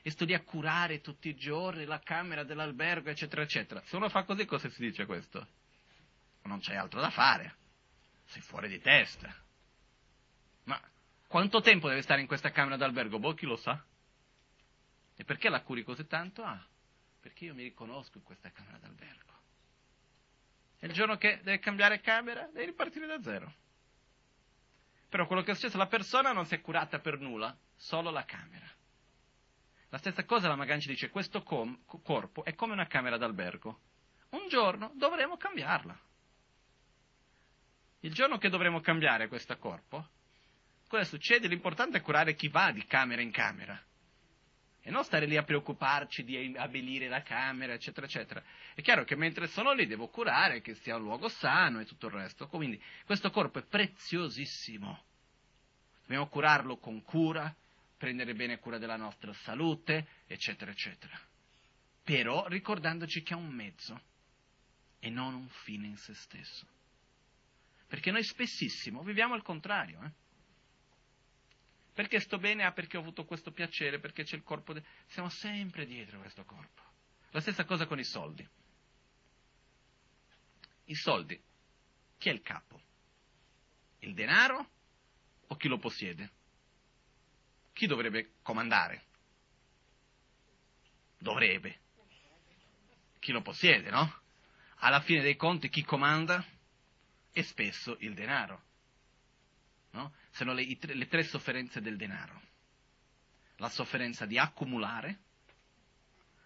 E sto lì a curare tutti i giorni la camera dell'albergo, eccetera, eccetera. Se uno fa così, cosa si dice questo? Non c'è altro da fare. Sei fuori di testa. Ma quanto tempo deve stare in questa camera d'albergo? Boh, chi lo sa? E perché la curi così tanto? Ah, perché io mi riconosco in questa camera d'albergo. E il giorno che deve cambiare camera, deve ripartire da zero. Però quello che è successo, la persona non si è curata per nulla, solo la camera. La stessa cosa la Magan ci dice, questo com- corpo è come una camera d'albergo. Un giorno dovremo cambiarla. Il giorno che dovremo cambiare questo corpo, cosa succede? L'importante è curare chi va di camera in camera e non stare lì a preoccuparci di abbellire la camera, eccetera, eccetera. È chiaro che mentre sono lì devo curare che sia un luogo sano e tutto il resto. Quindi questo corpo è preziosissimo. Dobbiamo curarlo con cura, prendere bene cura della nostra salute, eccetera, eccetera. Però ricordandoci che è un mezzo e non un fine in se stesso. Perché noi spessissimo viviamo al contrario. Eh? Perché sto bene? Ah, perché ho avuto questo piacere, perché c'è il corpo. De... Siamo sempre dietro questo corpo. La stessa cosa con i soldi. I soldi. Chi è il capo? Il denaro o chi lo possiede? Chi dovrebbe comandare? Dovrebbe. Chi lo possiede, no? Alla fine dei conti chi comanda? è spesso il denaro no? Sono le, tre, le tre sofferenze del denaro. La sofferenza di accumulare,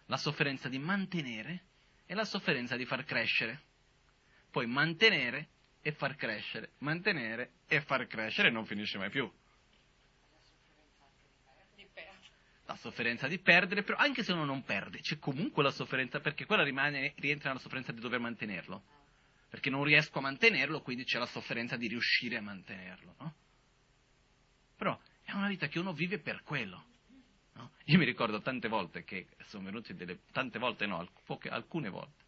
la sofferenza di mantenere e la sofferenza di far crescere. Poi mantenere e far crescere, mantenere e far crescere non finisce mai più. La sofferenza di perdere, però anche se uno non perde, c'è comunque la sofferenza perché quella rimane, rientra nella sofferenza di dover mantenerlo perché non riesco a mantenerlo, quindi c'è la sofferenza di riuscire a mantenerlo. No? Però è una vita che uno vive per quello. No? Io mi ricordo tante volte che sono venuti delle, tante volte no, poche, alcune volte,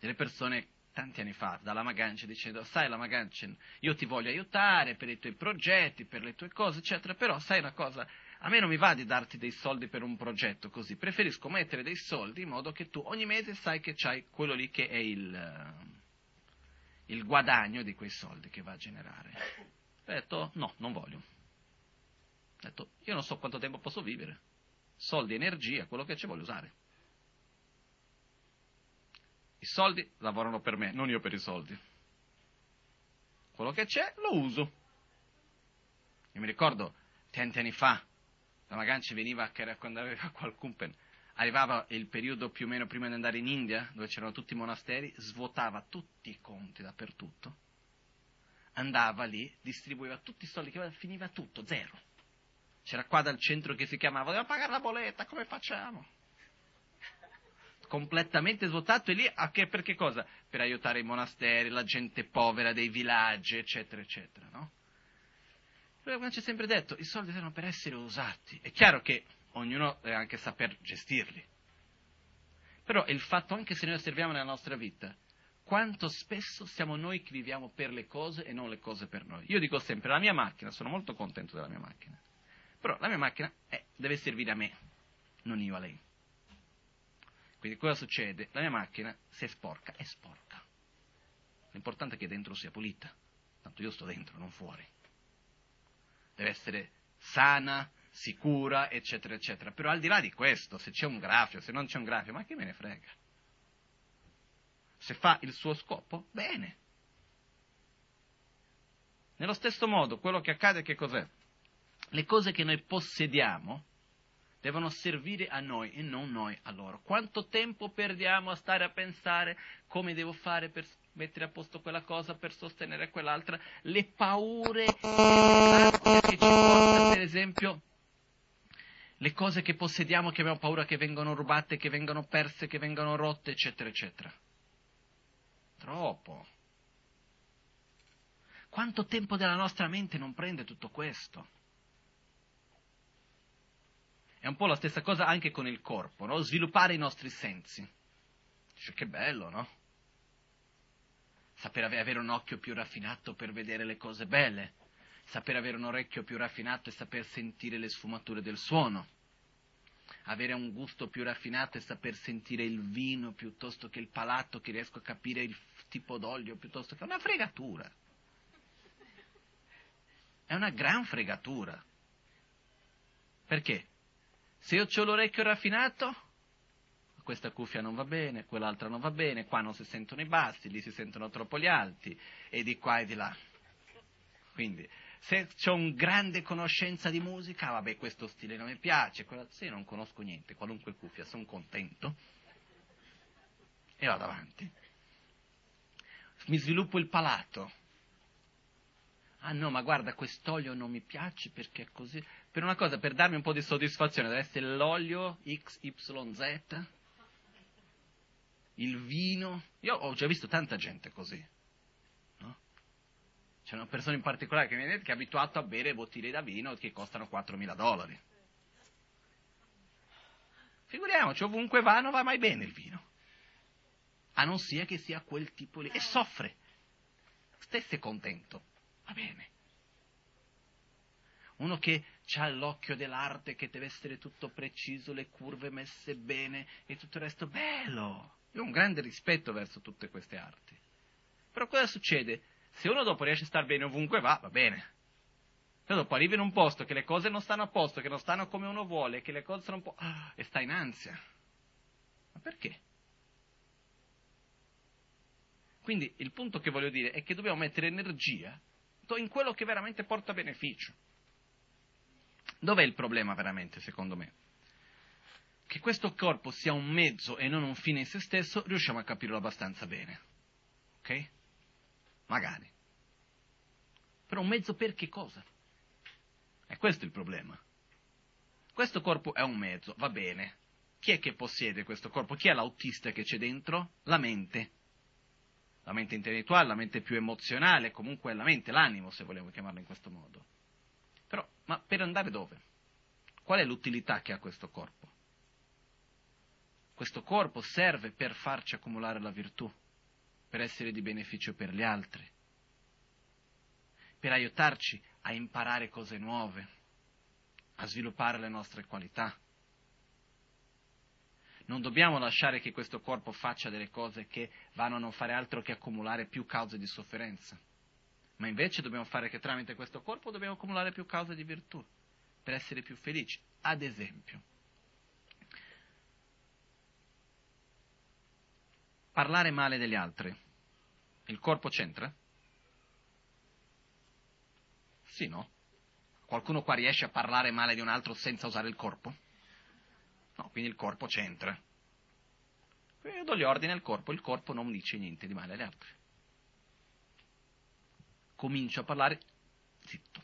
delle persone tanti anni fa dalla Magancia dicendo sai la Magancia io ti voglio aiutare per i tuoi progetti, per le tue cose eccetera, però sai una cosa a me non mi va di darti dei soldi per un progetto così, preferisco mettere dei soldi in modo che tu ogni mese sai che c'hai quello lì che è il, il guadagno di quei soldi che va a generare. Ho detto no, non voglio. Ho detto io non so quanto tempo posso vivere. Soldi, energia, quello che ci voglio usare. I soldi lavorano per me, non io per i soldi. Quello che c'è lo uso. Io mi ricordo tanti anni fa, da Maganci veniva, che era quando aveva qualcun arrivava il periodo più o meno prima di andare in India, dove c'erano tutti i monasteri, svuotava tutti i conti dappertutto, andava lì, distribuiva tutti i soldi che aveva, finiva tutto, zero. C'era qua dal centro che si chiamava, dobbiamo pagare la bolletta, come facciamo? Completamente svuotato e lì che, per che cosa? Per aiutare i monasteri, la gente povera dei villaggi, eccetera, eccetera, no? Lui ci ha sempre detto, i soldi servono per essere usati. È chiaro che ognuno deve anche saper gestirli. Però il fatto, anche se noi osserviamo nella nostra vita, quanto spesso siamo noi che viviamo per le cose e non le cose per noi. Io dico sempre, la mia macchina, sono molto contento della mia macchina, però la mia macchina è, deve servire a me, non io a lei. Quindi cosa succede? La mia macchina, se è sporca, è sporca. L'importante è che dentro sia pulita. Tanto io sto dentro, non fuori. Deve essere sana, sicura, eccetera, eccetera. Però al di là di questo, se c'è un grafio, se non c'è un grafio, ma che me ne frega? Se fa il suo scopo, bene. Nello stesso modo, quello che accade che cos'è? Le cose che noi possediamo devono servire a noi e non noi a loro. Quanto tempo perdiamo a stare a pensare come devo fare per mettere a posto quella cosa, per sostenere quell'altra? Le paure che ci portano, per esempio, le cose che possediamo che abbiamo paura che vengano rubate, che vengano perse, che vengano rotte, eccetera, eccetera. Troppo. Quanto tempo della nostra mente non prende tutto questo? È un po' la stessa cosa anche con il corpo, no? Sviluppare i nostri sensi. Dice, che bello, no? Sapere avere un occhio più raffinato per vedere le cose belle, saper avere un orecchio più raffinato e saper sentire le sfumature del suono, avere un gusto più raffinato e saper sentire il vino piuttosto che il palato, che riesco a capire il tipo d'olio piuttosto che una fregatura. È una gran fregatura. Perché? Se io ho l'orecchio raffinato, questa cuffia non va bene, quell'altra non va bene, qua non si sentono i bassi, lì si sentono troppo gli alti, e di qua e di là. Quindi, se ho una grande conoscenza di musica, vabbè, questo stile non mi piace, quella... se non conosco niente, qualunque cuffia, sono contento e vado avanti. Mi sviluppo il palato. Ah no, ma guarda, quest'olio non mi piace perché è così. Per una cosa, per darmi un po' di soddisfazione, deve essere l'olio XYZ, il vino. Io ho già visto tanta gente così. C'è una persona in particolare che mi viene che è abituato a bere bottiglie da vino che costano 4.000 dollari. Figuriamoci, ovunque va non va mai bene il vino. A non sia che sia quel tipo lì. E soffre. Stesse contento. Va bene. Uno che ha l'occhio dell'arte, che deve essere tutto preciso, le curve messe bene e tutto il resto. Bello. Io ho un grande rispetto verso tutte queste arti. Però cosa succede? Se uno dopo riesce a star bene ovunque va, va bene. Se dopo arrivi in un posto che le cose non stanno a posto, che non stanno come uno vuole, che le cose sono un po'... Ah, e sta in ansia. Ma perché? Quindi il punto che voglio dire è che dobbiamo mettere energia in quello che veramente porta beneficio. Dov'è il problema veramente, secondo me? Che questo corpo sia un mezzo e non un fine in se stesso, riusciamo a capirlo abbastanza bene. Ok? Magari. Però un mezzo per che cosa? E questo è il problema. Questo corpo è un mezzo, va bene. Chi è che possiede questo corpo? Chi è l'autista che c'è dentro? La mente. La mente intellettuale, la mente più emozionale, comunque la mente, l'animo, se vogliamo chiamarlo in questo modo. Però, ma per andare dove? Qual è l'utilità che ha questo corpo? Questo corpo serve per farci accumulare la virtù per essere di beneficio per gli altri, per aiutarci a imparare cose nuove, a sviluppare le nostre qualità. Non dobbiamo lasciare che questo corpo faccia delle cose che vanno a non fare altro che accumulare più cause di sofferenza. Ma invece dobbiamo fare che tramite questo corpo dobbiamo accumulare più cause di virtù, per essere più felici. Ad esempio, parlare male degli altri. Il corpo c'entra? Sì, no? Qualcuno qua riesce a parlare male di un altro senza usare il corpo? No, quindi il corpo c'entra. Io do gli ordini al corpo, il corpo non dice niente di male agli altri. Comincio a parlare zitto.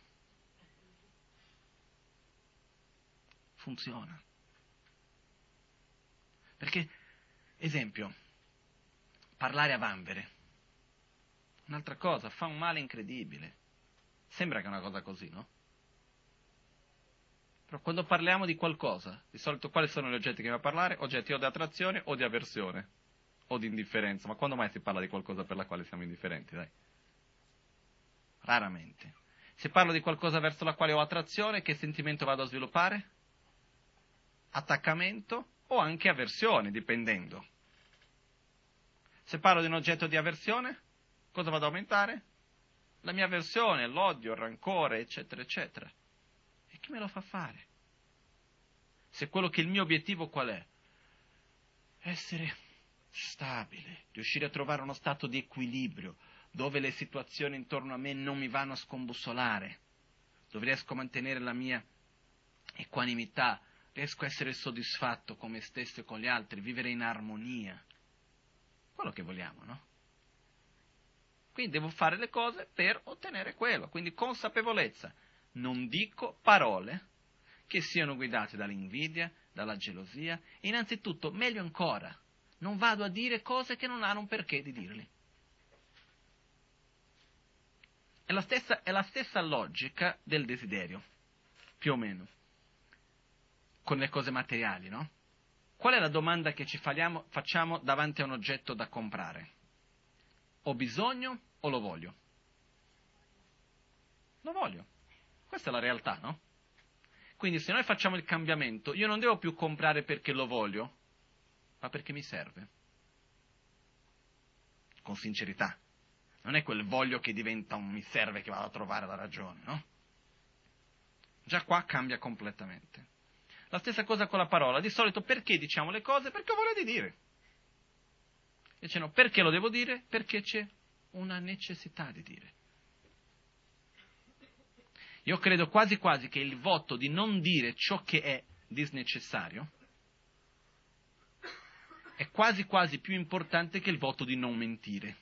Funziona. Perché, esempio, parlare a vanvere. Un'altra cosa, fa un male incredibile. Sembra che è una cosa così, no? Però quando parliamo di qualcosa, di solito quali sono gli oggetti che va a parlare? Oggetti o di attrazione o di avversione o di indifferenza. Ma quando mai si parla di qualcosa per la quale siamo indifferenti, dai? Raramente. Se parlo di qualcosa verso la quale ho attrazione, che sentimento vado a sviluppare? Attaccamento o anche avversione, dipendendo. Se parlo di un oggetto di avversione, cosa vado ad aumentare? La mia avversione, l'odio, il rancore, eccetera, eccetera. E chi me lo fa fare? Se quello che è il mio obiettivo qual è? Essere stabile, riuscire a trovare uno stato di equilibrio, dove le situazioni intorno a me non mi vanno a scombussolare, dove riesco a mantenere la mia equanimità, riesco a essere soddisfatto con me stesso e con gli altri, vivere in armonia quello che vogliamo, no? Quindi devo fare le cose per ottenere quello, quindi consapevolezza. Non dico parole che siano guidate dall'invidia, dalla gelosia, innanzitutto, meglio ancora, non vado a dire cose che non hanno un perché di dirli. È la stessa, è la stessa logica del desiderio, più o meno, con le cose materiali, no? Qual è la domanda che ci facciamo, facciamo davanti a un oggetto da comprare? Ho bisogno o lo voglio? Lo voglio. Questa è la realtà, no? Quindi se noi facciamo il cambiamento, io non devo più comprare perché lo voglio, ma perché mi serve. Con sincerità. Non è quel voglio che diventa un mi serve che vado a trovare la ragione, no? Già qua cambia completamente. La stessa cosa con la parola. Di solito perché diciamo le cose? Perché ho voglia di dire. Invece no, perché lo devo dire? Perché c'è una necessità di dire. Io credo quasi quasi che il voto di non dire ciò che è disnecessario è quasi quasi più importante che il voto di non mentire.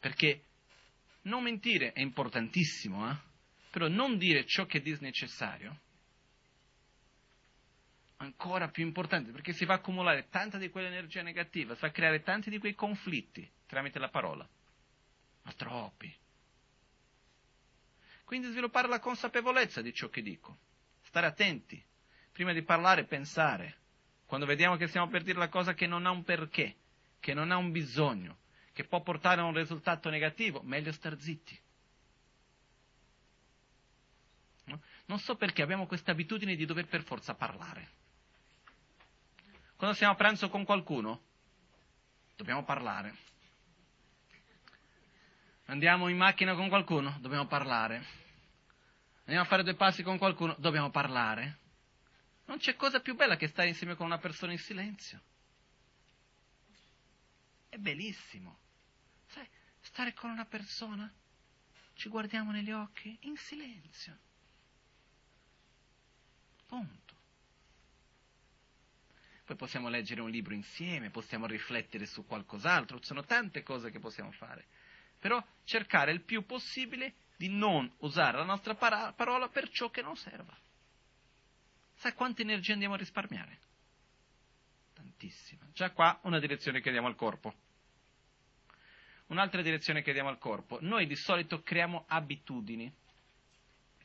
Perché non mentire è importantissimo, eh? Però non dire ciò che è disnecessario, ancora più importante, perché si va a accumulare tanta di quell'energia negativa, si va a creare tanti di quei conflitti tramite la parola, ma troppi. Quindi sviluppare la consapevolezza di ciò che dico, stare attenti, prima di parlare pensare, quando vediamo che stiamo per dire la cosa che non ha un perché, che non ha un bisogno, che può portare a un risultato negativo, meglio star zitti. Non so perché abbiamo questa abitudine di dover per forza parlare. Quando siamo a pranzo con qualcuno, dobbiamo parlare. Andiamo in macchina con qualcuno, dobbiamo parlare. Andiamo a fare due passi con qualcuno, dobbiamo parlare. Non c'è cosa più bella che stare insieme con una persona in silenzio. È bellissimo. Sai, stare con una persona, ci guardiamo negli occhi in silenzio. Punto. Poi possiamo leggere un libro insieme, possiamo riflettere su qualcos'altro, ci sono tante cose che possiamo fare. Però cercare il più possibile di non usare la nostra parola per ciò che non serva. Sai quanta energia andiamo a risparmiare? Tantissima. Già qua una direzione che diamo al corpo. Un'altra direzione che diamo al corpo. Noi di solito creiamo abitudini.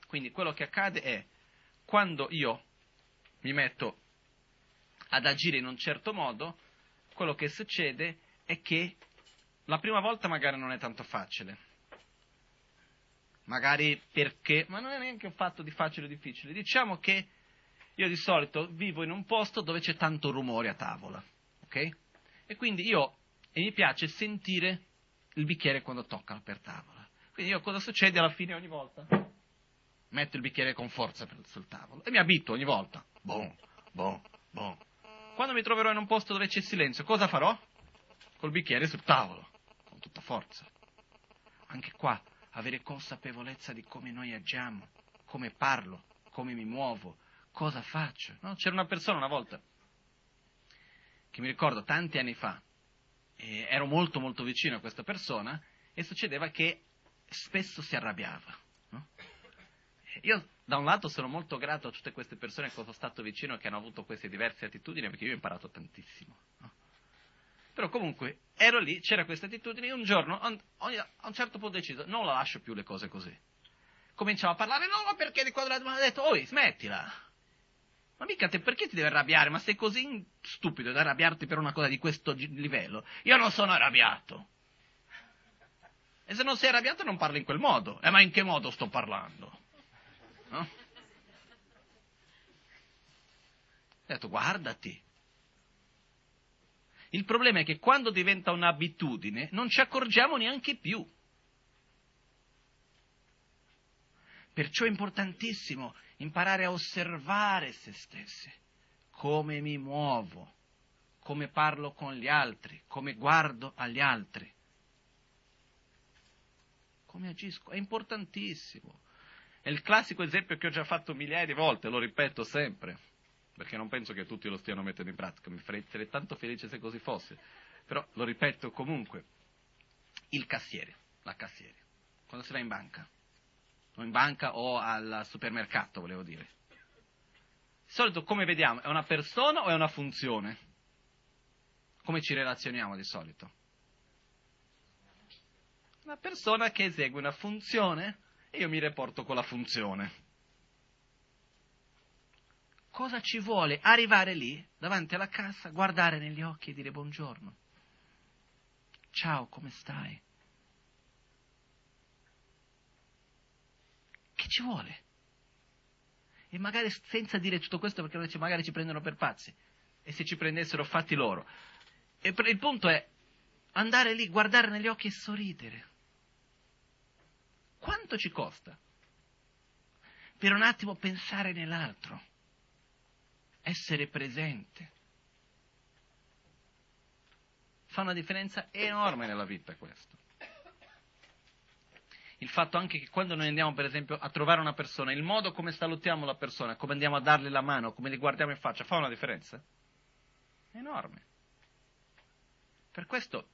Quindi quello che accade è quando io mi metto ad agire in un certo modo, quello che succede è che la prima volta magari non è tanto facile. Magari perché, ma non è neanche un fatto di facile o difficile. Diciamo che io di solito vivo in un posto dove c'è tanto rumore a tavola, ok? E quindi io, e mi piace sentire il bicchiere quando tocca per tavola. Quindi io cosa succede alla fine ogni volta? Metto il bicchiere con forza sul tavolo e mi abito ogni volta. Boom, boom, boom. Quando mi troverò in un posto dove c'è silenzio, cosa farò? Col bicchiere sul tavolo, con tutta forza. Anche qua, avere consapevolezza di come noi agiamo, come parlo, come mi muovo, cosa faccio. No? C'era una persona una volta che mi ricordo tanti anni fa, ero molto molto vicino a questa persona e succedeva che spesso si arrabbiava. Io da un lato sono molto grato a tutte queste persone che sono stato vicino e che hanno avuto queste diverse attitudini perché io ho imparato tantissimo. Però comunque ero lì, c'era questa attitudine e un giorno a un certo punto ho deciso non la lascio più le cose così. Cominciavo a parlare, no, ma perché di quadrato? Mi ha detto, oi, smettila. Ma mica te perché ti devi arrabbiare? Ma sei così stupido da arrabbiarti per una cosa di questo livello? Io non sono arrabbiato. E se non sei arrabbiato non parli in quel modo. Eh, ma in che modo sto parlando? No? Ho detto, guardati. Il problema è che quando diventa un'abitudine non ci accorgiamo neanche più. Perciò è importantissimo imparare a osservare se stessi, come mi muovo, come parlo con gli altri, come guardo agli altri, come agisco. È importantissimo. È il classico esempio che ho già fatto migliaia di volte, lo ripeto sempre, perché non penso che tutti lo stiano mettendo in pratica, mi farei tanto felice se così fosse, però lo ripeto comunque. Il cassiere, la cassiere, quando si va in banca, o in banca o al supermercato, volevo dire. Di solito come vediamo? È una persona o è una funzione? Come ci relazioniamo di solito? Una persona che esegue una funzione e io mi reporto con la funzione. Cosa ci vuole arrivare lì, davanti alla cassa, guardare negli occhi e dire buongiorno? Ciao, come stai? Che ci vuole? E magari senza dire tutto questo perché magari ci prendono per pazzi. E se ci prendessero fatti loro. E il punto è andare lì, guardare negli occhi e sorridere. Quanto ci costa? Per un attimo pensare nell'altro, essere presente. Fa una differenza enorme nella vita questo il fatto anche che quando noi andiamo per esempio a trovare una persona, il modo come salutiamo la persona, come andiamo a darle la mano, come li guardiamo in faccia, fa una differenza? Enorme. Per questo,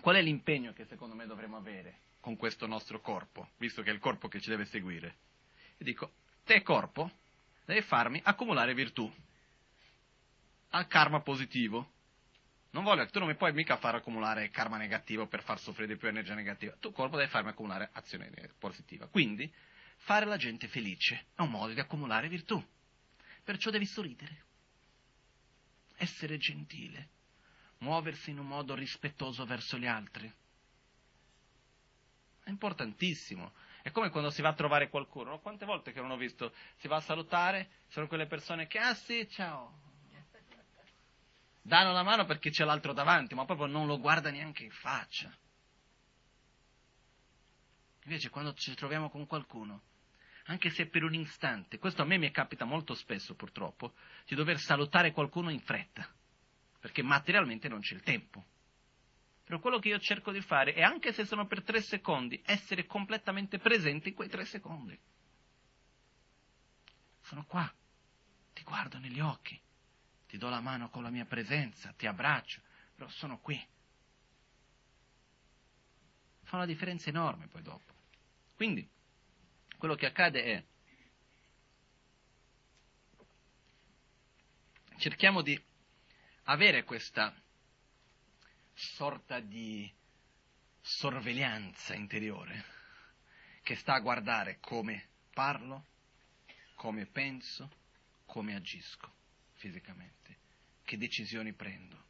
qual è l'impegno che secondo me dovremmo avere con questo nostro corpo, visto che è il corpo che ci deve seguire? E dico, te corpo, devi farmi accumulare virtù, al karma positivo, non voglio, tu non mi puoi mica far accumulare karma negativo per far soffrire di più energia negativa. Tu corpo devi farmi accumulare azione positiva. Quindi, fare la gente felice è un modo di accumulare virtù. Perciò devi sorridere, essere gentile, muoversi in un modo rispettoso verso gli altri. È importantissimo. È come quando si va a trovare qualcuno. No? Quante volte che non ho visto, si va a salutare, sono quelle persone che, ah sì, ciao, danno la mano perché c'è l'altro davanti, ma proprio non lo guarda neanche in faccia. Invece quando ci troviamo con qualcuno, anche se per un istante, questo a me mi capita molto spesso purtroppo, di dover salutare qualcuno in fretta, perché materialmente non c'è il tempo. Però quello che io cerco di fare è, anche se sono per tre secondi, essere completamente presente in quei tre secondi. Sono qua, ti guardo negli occhi, ti do la mano con la mia presenza, ti abbraccio, però sono qui. Fa una differenza enorme poi dopo. Quindi, quello che accade è, cerchiamo di avere questa sorta di sorveglianza interiore che sta a guardare come parlo, come penso, come agisco fisicamente, che decisioni prendo.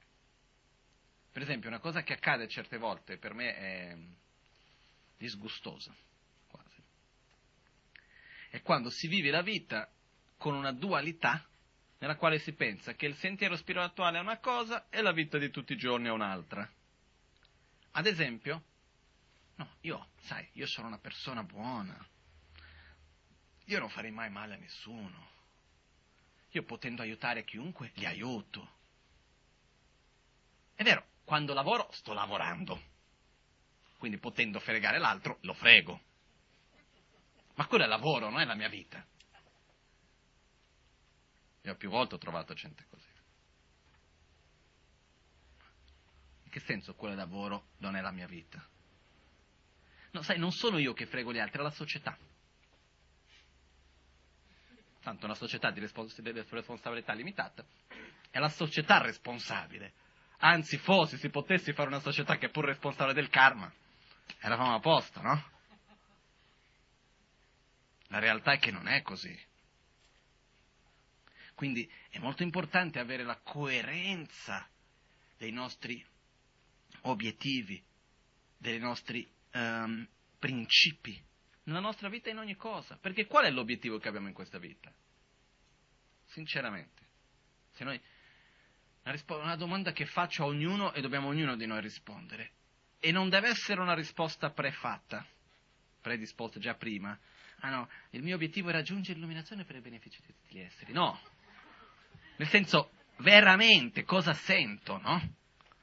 Per esempio, una cosa che accade certe volte per me è disgustosa, quasi. È quando si vive la vita con una dualità nella quale si pensa che il sentiero spirituale è una cosa e la vita di tutti i giorni è un'altra. Ad esempio, no, io, sai, io sono una persona buona, io non farei mai male a nessuno, io potendo aiutare chiunque, li aiuto. È vero, quando lavoro sto lavorando, quindi potendo fregare l'altro, lo frego. Ma quello è lavoro, non è la mia vita. Io più volte ho trovato gente così. In che senso quello è lavoro non è la mia vita? No, sai, non sono io che frego gli altri, è la società. Tanto una società di responsabilità limitata è la società responsabile. Anzi, forse si potesse fare una società che è pur responsabile del karma, eravamo a posto, no? La realtà è che non è così. Quindi è molto importante avere la coerenza dei nostri obiettivi, dei nostri um, principi nella nostra vita in ogni cosa. Perché qual è l'obiettivo che abbiamo in questa vita? Sinceramente. Se noi, una, rispo- una domanda che faccio a ognuno e dobbiamo ognuno di noi rispondere. E non deve essere una risposta prefatta, predisposta già prima. Ah no, il mio obiettivo è raggiungere l'illuminazione per il beneficio di tutti gli esseri. No, nel senso, veramente cosa sento, no?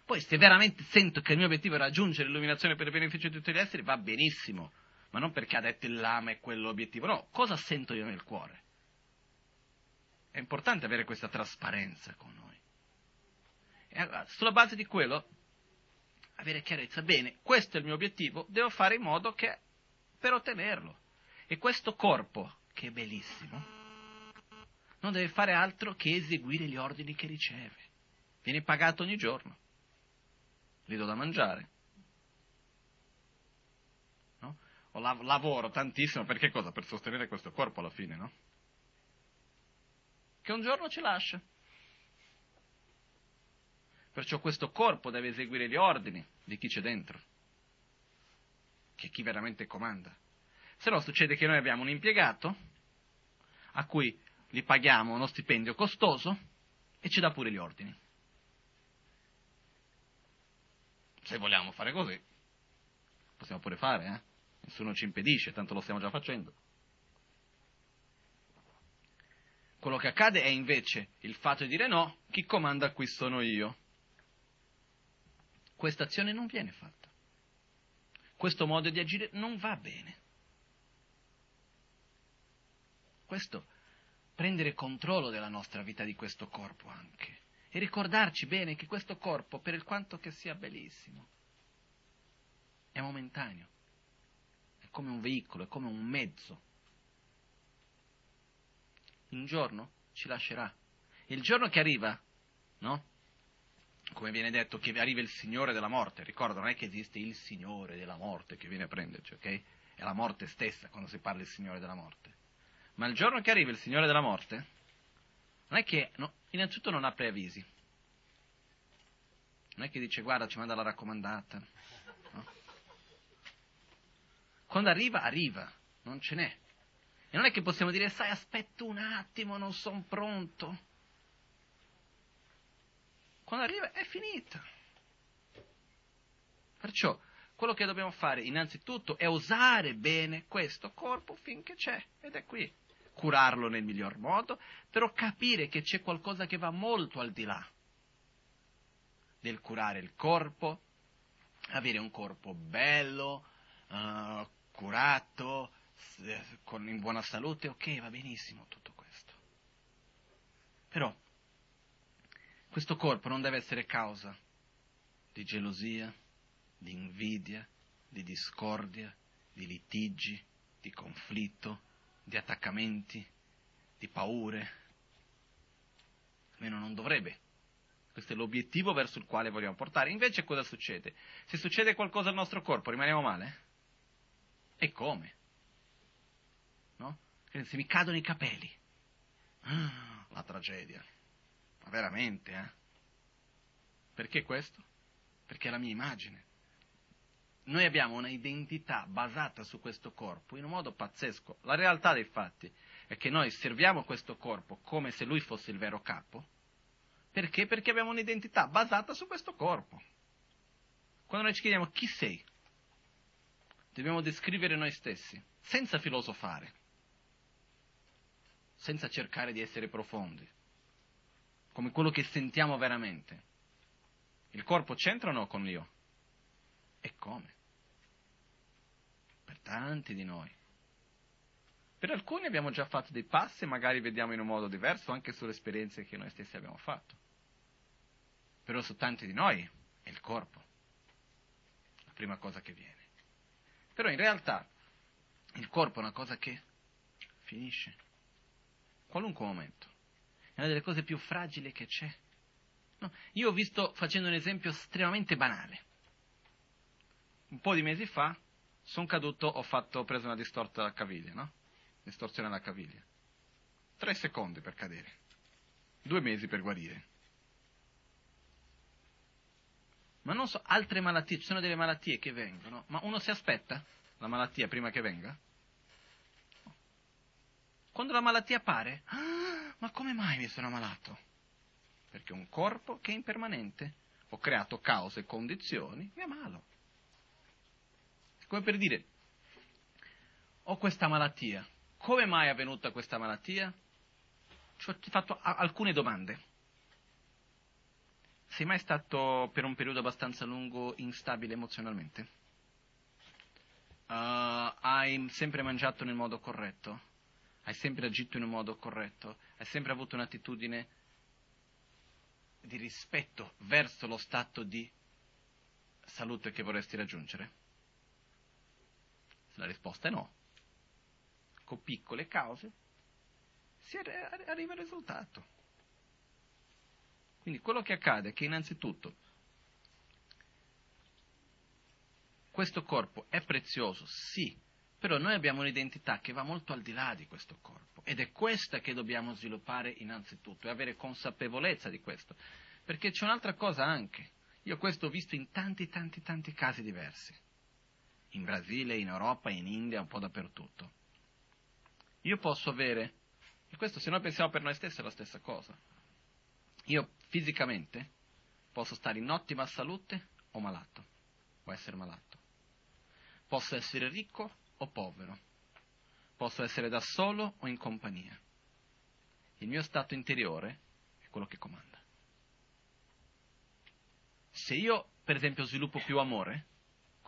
Poi se veramente sento che il mio obiettivo è raggiungere l'illuminazione per il beneficio di tutti gli esseri, va benissimo, ma non perché ha detto il lama è quell'obiettivo, no, cosa sento io nel cuore? È importante avere questa trasparenza con noi. E allora, sulla base di quello, avere chiarezza, bene, questo è il mio obiettivo, devo fare in modo che per ottenerlo. E questo corpo, che è bellissimo, non deve fare altro che eseguire gli ordini che riceve. Viene pagato ogni giorno. Gli do da mangiare. No? O lav- lavoro tantissimo, perché cosa? Per sostenere questo corpo alla fine, no? Che un giorno ci lascia. Perciò questo corpo deve eseguire gli ordini di chi c'è dentro, che è chi veramente comanda. Se no succede che noi abbiamo un impiegato a cui gli paghiamo uno stipendio costoso e ci dà pure gli ordini. Se vogliamo fare così, possiamo pure fare, eh? Nessuno ci impedisce, tanto lo stiamo già facendo. Quello che accade è invece il fatto di dire no, chi comanda qui sono io. Questa azione non viene fatta. Questo modo di agire non va bene. Questo prendere controllo della nostra vita di questo corpo anche e ricordarci bene che questo corpo, per il quanto che sia bellissimo, è momentaneo, è come un veicolo, è come un mezzo. Un giorno ci lascerà. Il giorno che arriva, no? Come viene detto, che arriva il Signore della morte. Ricorda, non è che esiste il Signore della morte che viene a prenderci, ok? È la morte stessa quando si parla del Signore della morte. Ma il giorno che arriva il Signore della morte, non è che, no, innanzitutto non ha preavvisi. Non è che dice guarda ci manda la raccomandata. No? Quando arriva, arriva, non ce n'è. E non è che possiamo dire sai aspetta un attimo, non sono pronto. Quando arriva è finita. Perciò quello che dobbiamo fare innanzitutto è usare bene questo corpo finché c'è ed è qui curarlo nel miglior modo, però capire che c'è qualcosa che va molto al di là del curare il corpo, avere un corpo bello, uh, curato, con, in buona salute, ok, va benissimo tutto questo. Però questo corpo non deve essere causa di gelosia, di invidia, di discordia, di litigi, di conflitto, di attaccamenti, di paure. Almeno non dovrebbe. Questo è l'obiettivo verso il quale vogliamo portare. Invece cosa succede? Se succede qualcosa al nostro corpo, rimaniamo male? E come? No? Se mi cadono i capelli. Ah, la tragedia. Ma veramente, eh? Perché questo? Perché è la mia immagine noi abbiamo una identità basata su questo corpo in un modo pazzesco. La realtà dei fatti è che noi serviamo questo corpo come se lui fosse il vero capo. Perché? Perché abbiamo un'identità basata su questo corpo. Quando noi ci chiediamo chi sei, dobbiamo descrivere noi stessi, senza filosofare, senza cercare di essere profondi, come quello che sentiamo veramente. Il corpo c'entra o no con l'io? E come? Tanti di noi. Per alcuni abbiamo già fatto dei passi, magari vediamo in un modo diverso anche sulle esperienze che noi stessi abbiamo fatto. Però su tanti di noi è il corpo, la prima cosa che viene. Però in realtà il corpo è una cosa che finisce, qualunque momento. È una delle cose più fragili che c'è. No, io ho visto, facendo un esempio estremamente banale, un po' di mesi fa sono caduto, ho, fatto, ho preso una distorta alla caviglia, no? distorsione alla caviglia. Tre secondi per cadere, due mesi per guarire. Ma non so, altre malattie, ci sono delle malattie che vengono, ma uno si aspetta la malattia prima che venga? Quando la malattia appare, ah, ma come mai mi sono ammalato? Perché un corpo che è impermanente, ho creato cause e condizioni, mi ammalo. Come per dire, ho questa malattia, come mai è avvenuta questa malattia? Ci ho fatto alcune domande. Sei mai stato per un periodo abbastanza lungo instabile emozionalmente? Uh, hai sempre mangiato nel modo corretto? Hai sempre agito in un modo corretto? Hai sempre avuto un'attitudine di rispetto verso lo stato di salute che vorresti raggiungere? La risposta è no con piccole cause, si arriva al risultato. Quindi quello che accade è che innanzitutto questo corpo è prezioso, sì, però noi abbiamo un'identità che va molto al di là di questo corpo ed è questa che dobbiamo sviluppare innanzitutto e avere consapevolezza di questo. Perché c'è un'altra cosa anche. Io questo ho visto in tanti, tanti, tanti casi diversi. In Brasile, in Europa, in India, un po' dappertutto. Io posso avere, e questo se noi pensiamo per noi stessi è la stessa cosa, io fisicamente posso stare in ottima salute o malato, o essere malato. Posso essere ricco o povero. Posso essere da solo o in compagnia. Il mio stato interiore è quello che comanda. Se io, per esempio, sviluppo più amore,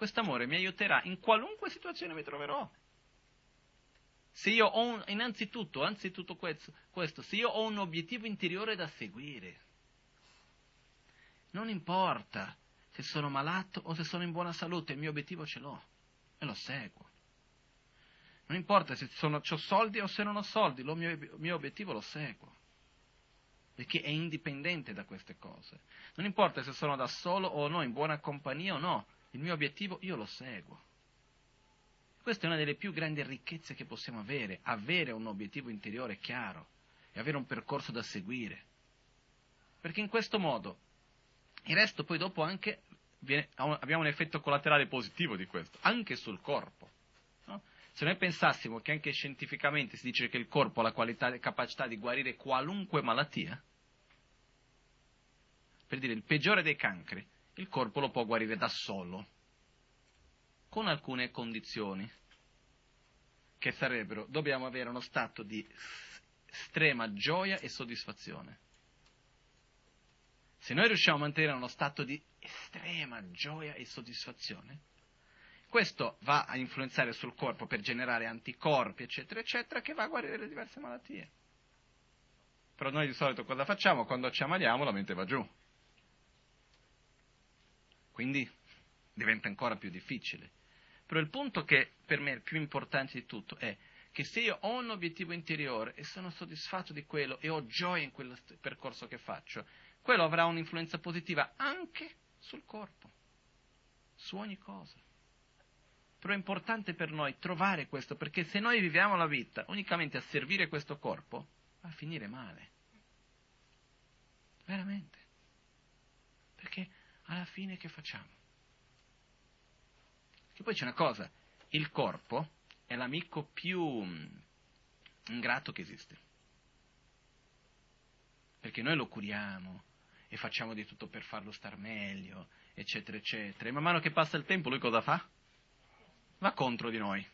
questo amore mi aiuterà in qualunque situazione mi troverò. Se io ho un, innanzitutto, anzitutto questo, questo, se io ho un obiettivo interiore da seguire, non importa se sono malato o se sono in buona salute, il mio obiettivo ce l'ho e lo seguo. Non importa se ho soldi o se non ho soldi, il mio, mio obiettivo lo seguo. Perché è indipendente da queste cose. Non importa se sono da solo o no, in buona compagnia o no, il mio obiettivo io lo seguo. Questa è una delle più grandi ricchezze che possiamo avere, avere un obiettivo interiore chiaro e avere un percorso da seguire. Perché in questo modo il resto poi dopo anche viene, abbiamo un effetto collaterale positivo di questo, anche sul corpo. No? Se noi pensassimo che anche scientificamente si dice che il corpo ha la qualità capacità di guarire qualunque malattia, per dire il peggiore dei cancri, il corpo lo può guarire da solo con alcune condizioni, che sarebbero, dobbiamo avere uno stato di estrema gioia e soddisfazione. Se noi riusciamo a mantenere uno stato di estrema gioia e soddisfazione, questo va a influenzare sul corpo per generare anticorpi, eccetera, eccetera, che va a guarire le diverse malattie. Però noi di solito cosa facciamo? Quando ci ammaliamo la mente va giù. Quindi diventa ancora più difficile. Però il punto che per me è più importante di tutto è che se io ho un obiettivo interiore e sono soddisfatto di quello e ho gioia in quel percorso che faccio, quello avrà un'influenza positiva anche sul corpo, su ogni cosa. Però è importante per noi trovare questo, perché se noi viviamo la vita unicamente a servire questo corpo, va a finire male. Veramente. Perché alla fine che facciamo? E poi c'è una cosa, il corpo è l'amico più, ingrato che esiste. Perché noi lo curiamo e facciamo di tutto per farlo star meglio, eccetera, eccetera. E man mano che passa il tempo lui cosa fa? Va contro di noi.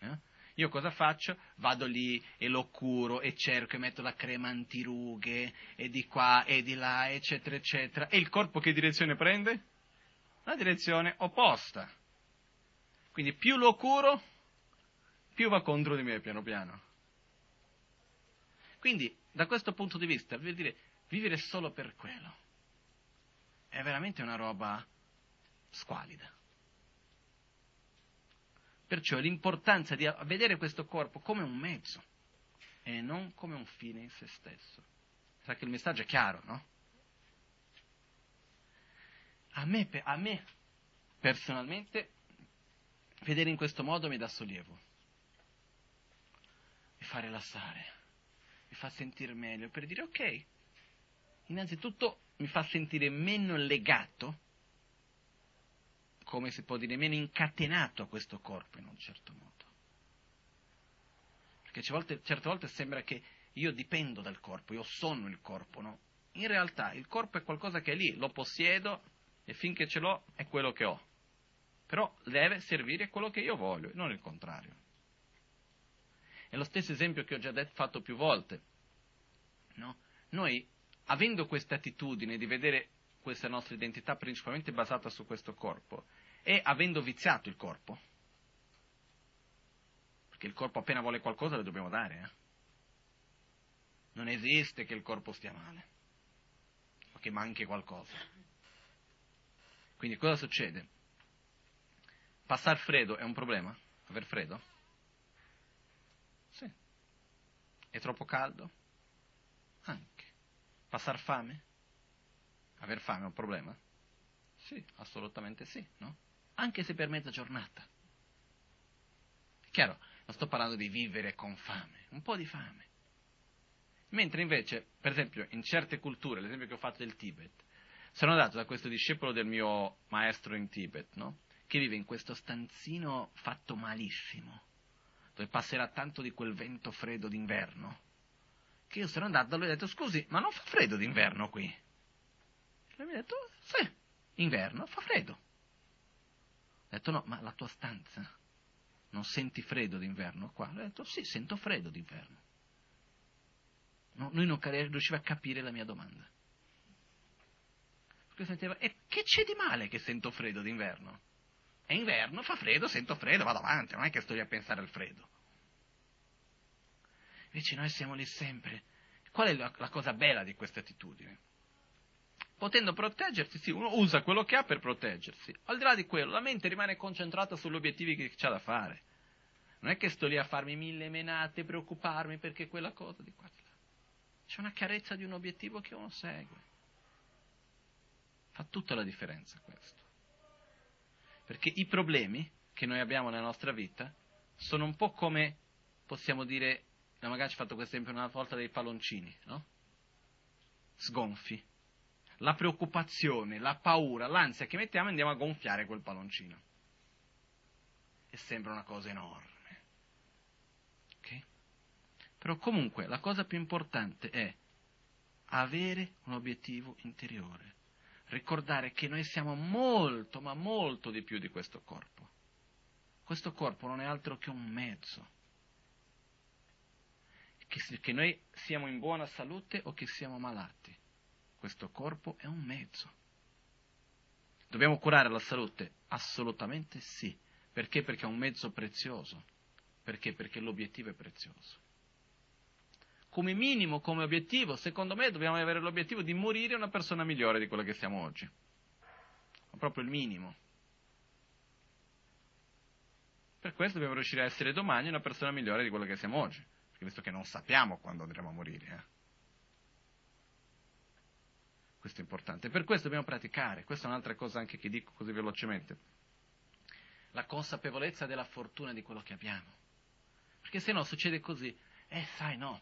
Eh? Io cosa faccio? Vado lì e lo curo e cerco e metto la crema antirughe e di qua e di là, eccetera, eccetera. E il corpo che direzione prende? La direzione opposta. Quindi più lo curo, più va contro di me piano piano. Quindi, da questo punto di vista, vuol dire vivere solo per quello. È veramente una roba squalida. Perciò l'importanza di vedere questo corpo come un mezzo e non come un fine in se stesso. Sa che il messaggio è chiaro, no? A me, a me personalmente vedere in questo modo mi dà sollievo, mi fa rilassare, mi fa sentire meglio per dire ok, innanzitutto mi fa sentire meno legato come si può dire, meno incatenato a questo corpo in un certo modo. Perché volte, certe volte sembra che io dipendo dal corpo, io sono il corpo, no? In realtà il corpo è qualcosa che è lì, lo possiedo e finché ce l'ho è quello che ho. Però deve servire quello che io voglio, non il contrario. È lo stesso esempio che ho già detto, fatto più volte. No? Noi, avendo questa attitudine di vedere questa nostra identità principalmente basata su questo corpo, e avendo viziato il corpo, perché il corpo appena vuole qualcosa le dobbiamo dare, eh? non esiste che il corpo stia male, o che manchi qualcosa. Quindi cosa succede? Passare freddo è un problema? Aver freddo? Sì. È troppo caldo? Anche. Passare fame? Aver fame è un problema? Sì, assolutamente sì, no? Anche se per mezza giornata. Chiaro, non sto parlando di vivere con fame, un po' di fame. Mentre invece, per esempio, in certe culture, l'esempio che ho fatto del Tibet, sono andato da questo discepolo del mio maestro in Tibet, no? Che vive in questo stanzino fatto malissimo, dove passerà tanto di quel vento freddo d'inverno, che io sono andato da lui e ho detto, scusi, ma non fa freddo d'inverno qui? E mi ha detto, sì, inverno, fa freddo. Ho detto, no, ma la tua stanza, non senti freddo d'inverno qua? Ha detto, sì, sento freddo d'inverno. No, lui non riusciva a capire la mia domanda. Perché sentiva, e che c'è di male che sento freddo d'inverno? È inverno, fa freddo, sento freddo, vado avanti, non è che sto lì a pensare al freddo. Invece noi siamo lì sempre. Qual è la, la cosa bella di questa attitudine? Potendo proteggersi, sì, uno usa quello che ha per proteggersi. Al di là di quello, la mente rimane concentrata sugli obiettivi che c'ha da fare. Non è che sto lì a farmi mille menate, preoccuparmi perché quella cosa di qua. C'è una carezza di un obiettivo che uno segue. Fa tutta la differenza questo. Perché i problemi che noi abbiamo nella nostra vita sono un po' come, possiamo dire, magari ci ho fatto questo esempio una volta dei palloncini, no? Sgonfi la preoccupazione, la paura, l'ansia che mettiamo andiamo a gonfiare quel palloncino. E sembra una cosa enorme. Okay? Però comunque la cosa più importante è avere un obiettivo interiore. Ricordare che noi siamo molto, ma molto di più di questo corpo. Questo corpo non è altro che un mezzo. Che, che noi siamo in buona salute o che siamo malati questo corpo è un mezzo. Dobbiamo curare la salute? Assolutamente sì. Perché? Perché è un mezzo prezioso. Perché? Perché l'obiettivo è prezioso. Come minimo, come obiettivo, secondo me dobbiamo avere l'obiettivo di morire una persona migliore di quella che siamo oggi. È proprio il minimo. Per questo dobbiamo riuscire a essere domani una persona migliore di quella che siamo oggi. Perché visto che non sappiamo quando andremo a morire. Eh? Questo è importante. Per questo dobbiamo praticare. Questa è un'altra cosa anche che dico così velocemente. La consapevolezza della fortuna di quello che abbiamo. Perché se no succede così. Eh, sai, no.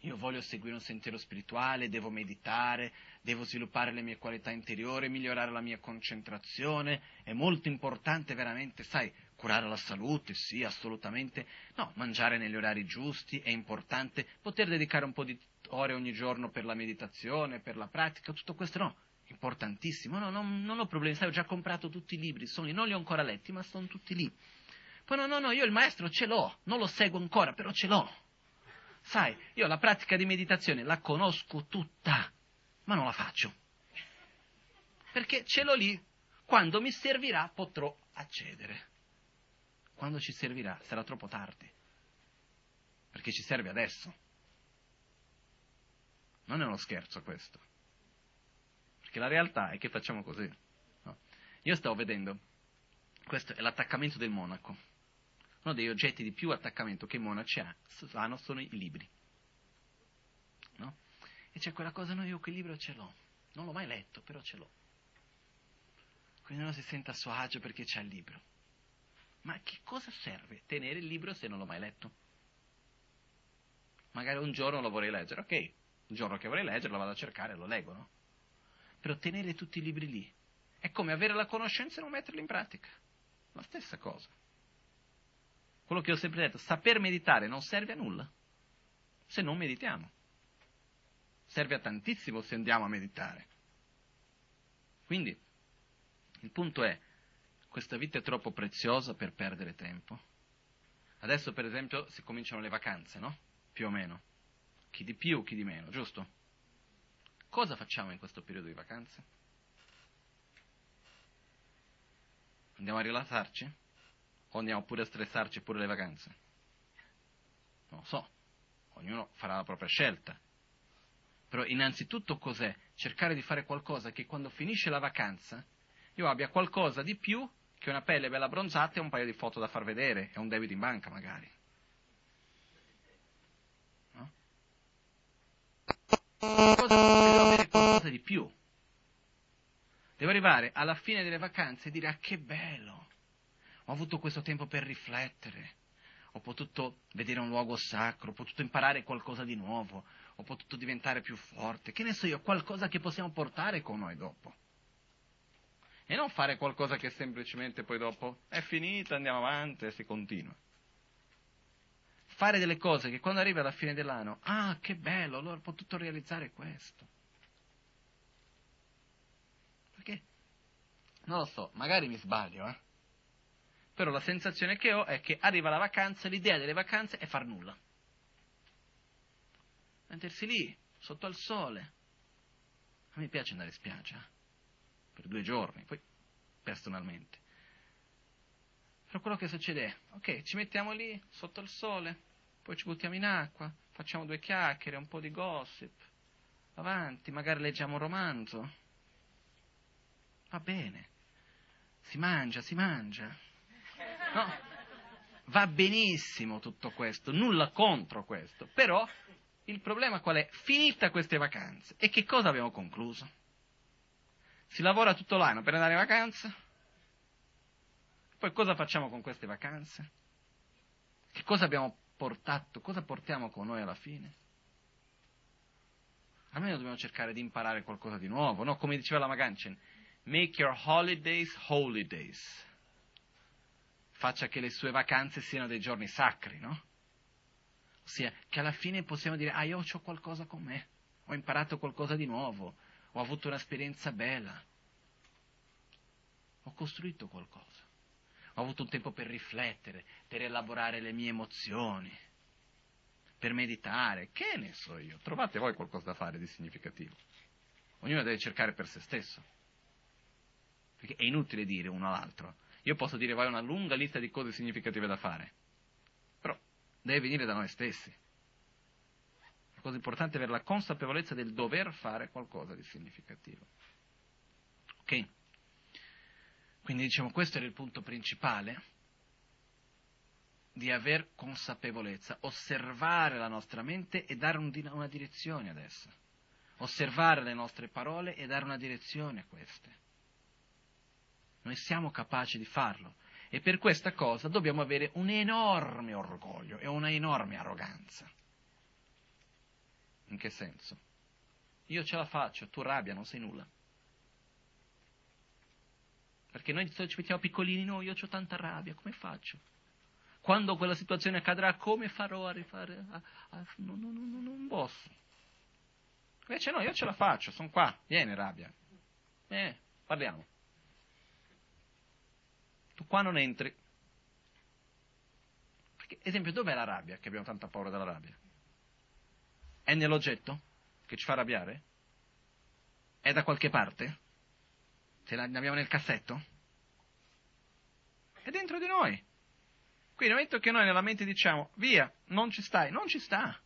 Io voglio seguire un sentiero spirituale, devo meditare, devo sviluppare le mie qualità interiori, migliorare la mia concentrazione. È molto importante veramente, sai, curare la salute, sì, assolutamente. No, mangiare negli orari giusti è importante, poter dedicare un po' di ore ogni giorno per la meditazione, per la pratica, tutto questo no, importantissimo. No, non, non ho problemi, sai, ho già comprato tutti i libri, sono non li ho ancora letti, ma sono tutti lì. Poi no, no, no, io il maestro ce l'ho, non lo seguo ancora, però ce l'ho. Sai, io la pratica di meditazione la conosco tutta, ma non la faccio. Perché ce l'ho lì, quando mi servirà potrò accedere. Quando ci servirà sarà troppo tardi, perché ci serve adesso. Non è uno scherzo questo, perché la realtà è che facciamo così. No. Io stavo vedendo, questo è l'attaccamento del monaco. Uno degli oggetti di più attaccamento che i monaci hanno sono i libri. No? E c'è quella cosa, no, io quel libro ce l'ho. Non l'ho mai letto, però ce l'ho. Quindi uno si sente a suo agio perché c'è il libro. Ma che cosa serve tenere il libro se non l'ho mai letto? Magari un giorno lo vorrei leggere, ok, il giorno che vorrei leggere lo vado a cercare e lo leggo, no? Però tenere tutti i libri lì è come avere la conoscenza e non metterli in pratica. La stessa cosa. Quello che ho sempre detto, saper meditare non serve a nulla se non meditiamo. Serve a tantissimo se andiamo a meditare. Quindi, il punto è, questa vita è troppo preziosa per perdere tempo. Adesso, per esempio, si cominciano le vacanze, no? Più o meno. Chi di più, chi di meno, giusto? Cosa facciamo in questo periodo di vacanze? Andiamo a rilassarci? O andiamo pure a stressarci pure le vacanze? Non lo so, ognuno farà la propria scelta. Però innanzitutto cos'è? Cercare di fare qualcosa che quando finisce la vacanza io abbia qualcosa di più che una pelle bella bronzata e un paio di foto da far vedere e un debito in banca magari. Cosa, devo avere qualcosa di più. Devo arrivare alla fine delle vacanze e dire ah che bello, ho avuto questo tempo per riflettere, ho potuto vedere un luogo sacro, ho potuto imparare qualcosa di nuovo, ho potuto diventare più forte, che ne so io, qualcosa che possiamo portare con noi dopo. E non fare qualcosa che semplicemente poi dopo è finita, andiamo avanti e si continua. Fare delle cose che quando arriva alla fine dell'anno, ah che bello, allora ho potuto realizzare questo. Perché? Non lo so, magari mi sbaglio, eh? Però la sensazione che ho è che arriva la vacanza, l'idea delle vacanze è far nulla. Mettersi lì, sotto al sole. A me piace andare in spiaggia, per due giorni, poi personalmente. Però quello che succede è, ok, ci mettiamo lì, sotto il sole, poi ci buttiamo in acqua, facciamo due chiacchiere, un po' di gossip, avanti, magari leggiamo un romanzo. Va bene, si mangia, si mangia. No, va benissimo tutto questo, nulla contro questo, però il problema qual è? Finita queste vacanze, e che cosa abbiamo concluso? Si lavora tutto l'anno per andare in vacanza? Poi cosa facciamo con queste vacanze? Che cosa abbiamo portato? Cosa portiamo con noi alla fine? Almeno dobbiamo cercare di imparare qualcosa di nuovo, no? Come diceva la Maganchen, make your holidays holidays faccia che le sue vacanze siano dei giorni sacri, no? Ossia, che alla fine possiamo dire, ah, io ho qualcosa con me, ho imparato qualcosa di nuovo, ho avuto un'esperienza bella, ho costruito qualcosa, ho avuto un tempo per riflettere, per elaborare le mie emozioni, per meditare, che ne so io, trovate voi qualcosa da fare di significativo. Ognuno deve cercare per se stesso, perché è inutile dire uno all'altro, io posso dire vai una lunga lista di cose significative da fare, però deve venire da noi stessi. La cosa importante è avere la consapevolezza del dover fare qualcosa di significativo. Ok? Quindi diciamo questo era il punto principale di aver consapevolezza, osservare la nostra mente e dare un, una direzione ad essa, osservare le nostre parole e dare una direzione a queste. Noi siamo capaci di farlo e per questa cosa dobbiamo avere un enorme orgoglio e una enorme arroganza. In che senso? Io ce la faccio, tu rabbia, non sei nulla. Perché noi ci mettiamo piccolini, no, io ho tanta rabbia, come faccio? Quando quella situazione accadrà, come farò a rifare? A, a, no, no, no, non posso. Invece no, io ce la faccio, sono qua, vieni rabbia. Eh, parliamo. Tu qua non entri. Perché, esempio, dov'è la rabbia, che abbiamo tanta paura della rabbia? È nell'oggetto che ci fa arrabbiare? È da qualche parte? Ce l'abbiamo nel cassetto? È dentro di noi. Quindi nel momento che noi nella mente diciamo via, non ci stai, non ci sta.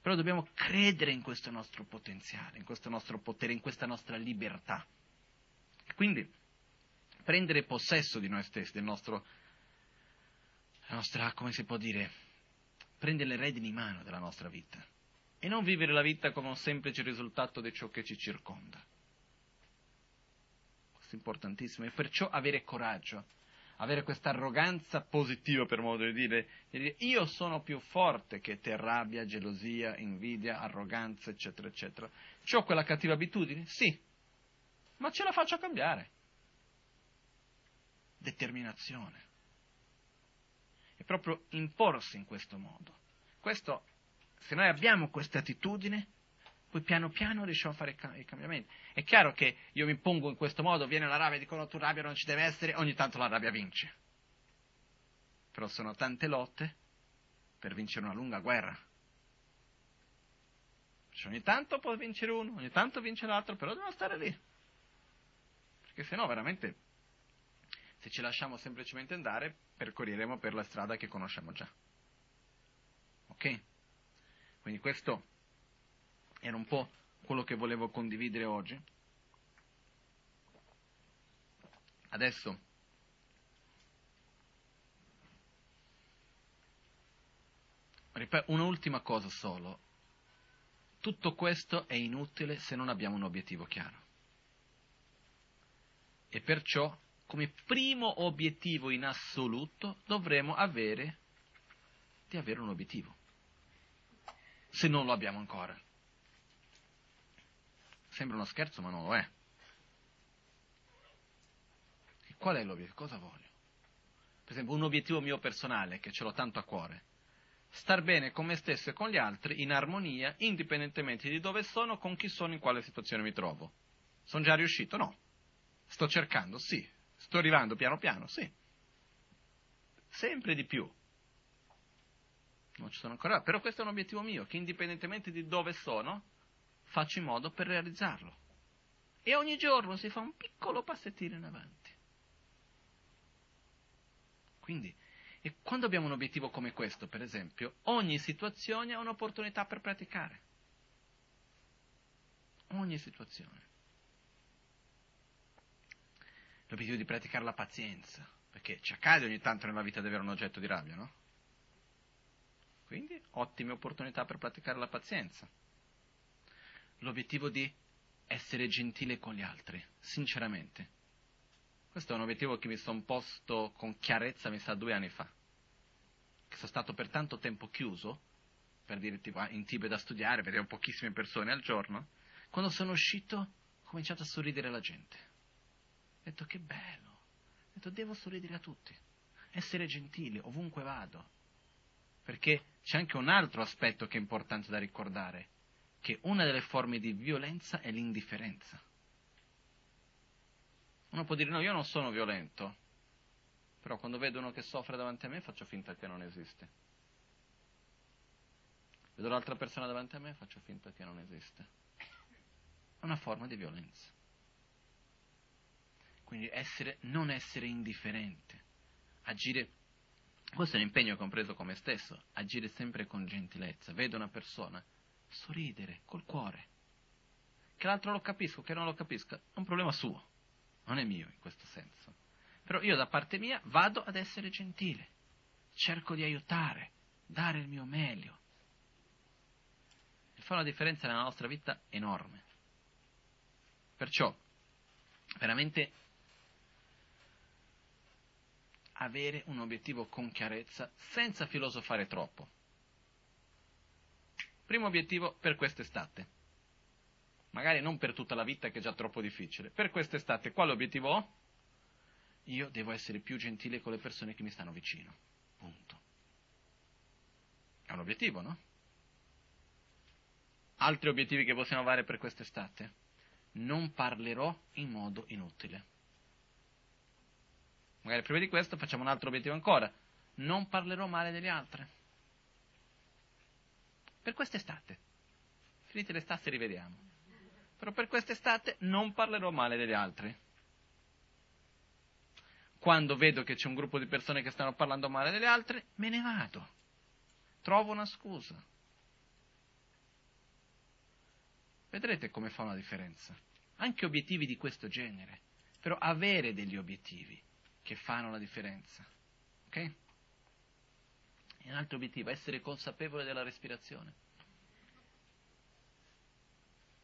Però dobbiamo credere in questo nostro potenziale, in questo nostro potere, in questa nostra libertà. E quindi prendere possesso di noi stessi, del nostro, la nostra, come si può dire, prendere le redini in mano della nostra vita e non vivere la vita come un semplice risultato di ciò che ci circonda. Questo è importantissimo e perciò avere coraggio, avere questa arroganza positiva per modo di dire, di dire io sono più forte che te rabbia, gelosia, invidia, arroganza, eccetera, eccetera. Ho quella cattiva abitudine? Sì, ma ce la faccio a cambiare. Determinazione. È proprio imporsi in questo modo. Questo, se noi abbiamo questa attitudine, poi piano piano riusciamo a fare i cambiamenti. È chiaro che io mi pongo in questo modo, viene la rabbia, dicono tu rabbia non ci deve essere, ogni tanto la rabbia vince. Però sono tante lotte per vincere una lunga guerra. Cioè ogni tanto può vincere uno, ogni tanto vince l'altro, però dobbiamo stare lì. Perché se no veramente, se ci lasciamo semplicemente andare, percorreremo per la strada che conosciamo già. Ok? Quindi questo era un po' quello che volevo condividere oggi. Adesso un'ultima cosa solo. Tutto questo è inutile se non abbiamo un obiettivo chiaro. E perciò, come primo obiettivo in assoluto, dovremo avere di avere un obiettivo. Se non lo abbiamo ancora. Sembra uno scherzo, ma non lo è. E qual è l'obiettivo? Cosa voglio? Per esempio, un obiettivo mio personale, che ce l'ho tanto a cuore. Star bene con me stesso e con gli altri, in armonia, indipendentemente di dove sono, con chi sono, in quale situazione mi trovo. Sono già riuscito? No. Sto cercando? Sì. Sto arrivando piano piano? Sì. Sempre di più. Non ci sono ancora, però questo è un obiettivo mio, che indipendentemente di dove sono, faccio in modo per realizzarlo. E ogni giorno si fa un piccolo passettino in avanti. Quindi, e quando abbiamo un obiettivo come questo, per esempio, ogni situazione è un'opportunità per praticare. Ogni situazione. L'obiettivo di praticare la pazienza, perché ci accade ogni tanto nella vita di avere un oggetto di rabbia, no? Quindi, ottime opportunità per praticare la pazienza l'obiettivo di essere gentile con gli altri, sinceramente. Questo è un obiettivo che mi sono posto con chiarezza, mi sa, due anni fa. Che sono stato per tanto tempo chiuso, per dire tipo, in Tibet a studiare, vedevo pochissime persone al giorno. Quando sono uscito, ho cominciato a sorridere alla gente. Ho detto che bello. Ho detto devo sorridere a tutti. Essere gentile ovunque vado. Perché c'è anche un altro aspetto che è importante da ricordare che una delle forme di violenza è l'indifferenza. Uno può dire no, io non sono violento, però quando vedo uno che soffre davanti a me faccio finta che non esiste. Vedo l'altra persona davanti a me faccio finta che non esiste. È una forma di violenza. Quindi essere, non essere indifferente, agire, questo è un impegno che ho preso come stesso, agire sempre con gentilezza. Vedo una persona, sorridere col cuore. Che l'altro lo capisco, che non lo capisca, è un problema suo, non è mio in questo senso. Però io da parte mia vado ad essere gentile, cerco di aiutare, dare il mio meglio. E fa una differenza nella nostra vita enorme. Perciò, veramente avere un obiettivo con chiarezza senza filosofare troppo. Primo obiettivo per quest'estate. magari non per tutta la vita che è già troppo difficile, per quest'estate quale obiettivo ho? Io devo essere più gentile con le persone che mi stanno vicino. Punto. È un obiettivo, no? Altri obiettivi che possiamo avere per quest'estate? Non parlerò in modo inutile. Magari prima di questo facciamo un altro obiettivo ancora. Non parlerò male degli altri. Per quest'estate. Finite l'estate rivediamo. Però per quest'estate non parlerò male degli altri. Quando vedo che c'è un gruppo di persone che stanno parlando male degli altri, me ne vado. Trovo una scusa. Vedrete come fa una differenza. Anche obiettivi di questo genere. Però avere degli obiettivi che fanno la differenza. Ok? E un altro obiettivo, essere consapevole della respirazione.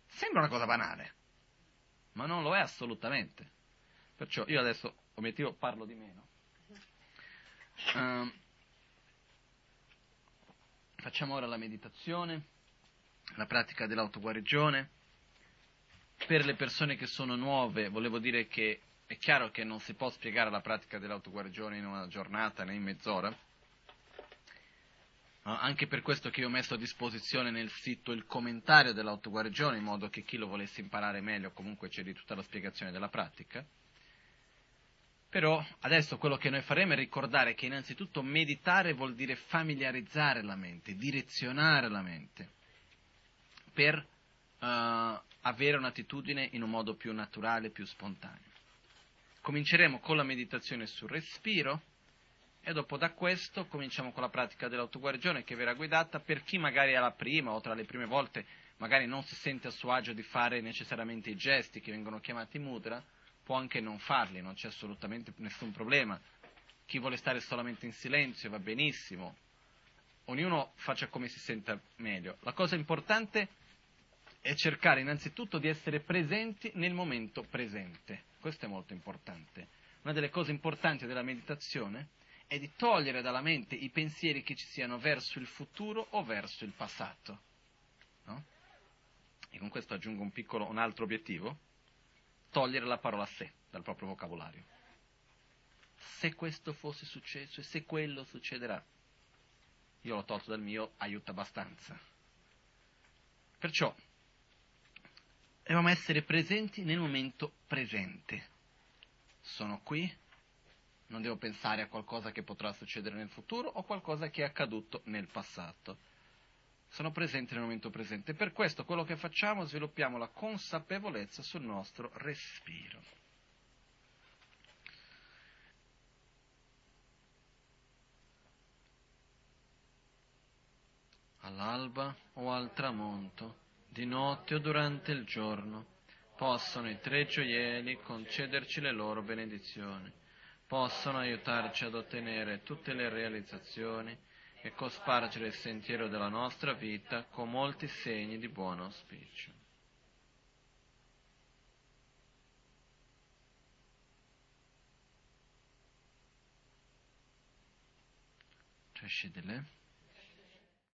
Sembra una cosa banale, ma non lo è assolutamente. Perciò io adesso, obiettivo, parlo di meno. Uh, facciamo ora la meditazione la pratica dell'autoguarigione. Per le persone che sono nuove, volevo dire che è chiaro che non si può spiegare la pratica dell'autoguarigione in una giornata né in mezz'ora. Anche per questo che io ho messo a disposizione nel sito il commentario dell'autoguarigione, in modo che chi lo volesse imparare meglio comunque c'è di tutta la spiegazione della pratica. Però adesso quello che noi faremo è ricordare che innanzitutto meditare vuol dire familiarizzare la mente, direzionare la mente per uh, avere un'attitudine in un modo più naturale, più spontaneo. Cominceremo con la meditazione sul respiro e dopo da questo cominciamo con la pratica dell'autoguarigione che verrà guidata per chi magari è la prima o tra le prime volte magari non si sente a suo agio di fare necessariamente i gesti che vengono chiamati mudra, può anche non farli, non c'è assolutamente nessun problema. Chi vuole stare solamente in silenzio va benissimo, ognuno faccia come si senta meglio. La cosa importante è è cercare innanzitutto di essere presenti nel momento presente. Questo è molto importante. Una delle cose importanti della meditazione è di togliere dalla mente i pensieri che ci siano verso il futuro o verso il passato. No? E con questo aggiungo un, piccolo, un altro obiettivo, togliere la parola se dal proprio vocabolario. Se questo fosse successo e se quello succederà, io l'ho tolto dal mio, aiuta abbastanza. Perciò Dobbiamo essere presenti nel momento presente. Sono qui, non devo pensare a qualcosa che potrà succedere nel futuro o qualcosa che è accaduto nel passato. Sono presente nel momento presente. Per questo quello che facciamo sviluppiamo la consapevolezza sul nostro respiro. All'alba o al tramonto di notte o durante il giorno, possono i tre gioielli concederci le loro benedizioni, possono aiutarci ad ottenere tutte le realizzazioni e cospargere il sentiero della nostra vita con molti segni di buon auspicio. Di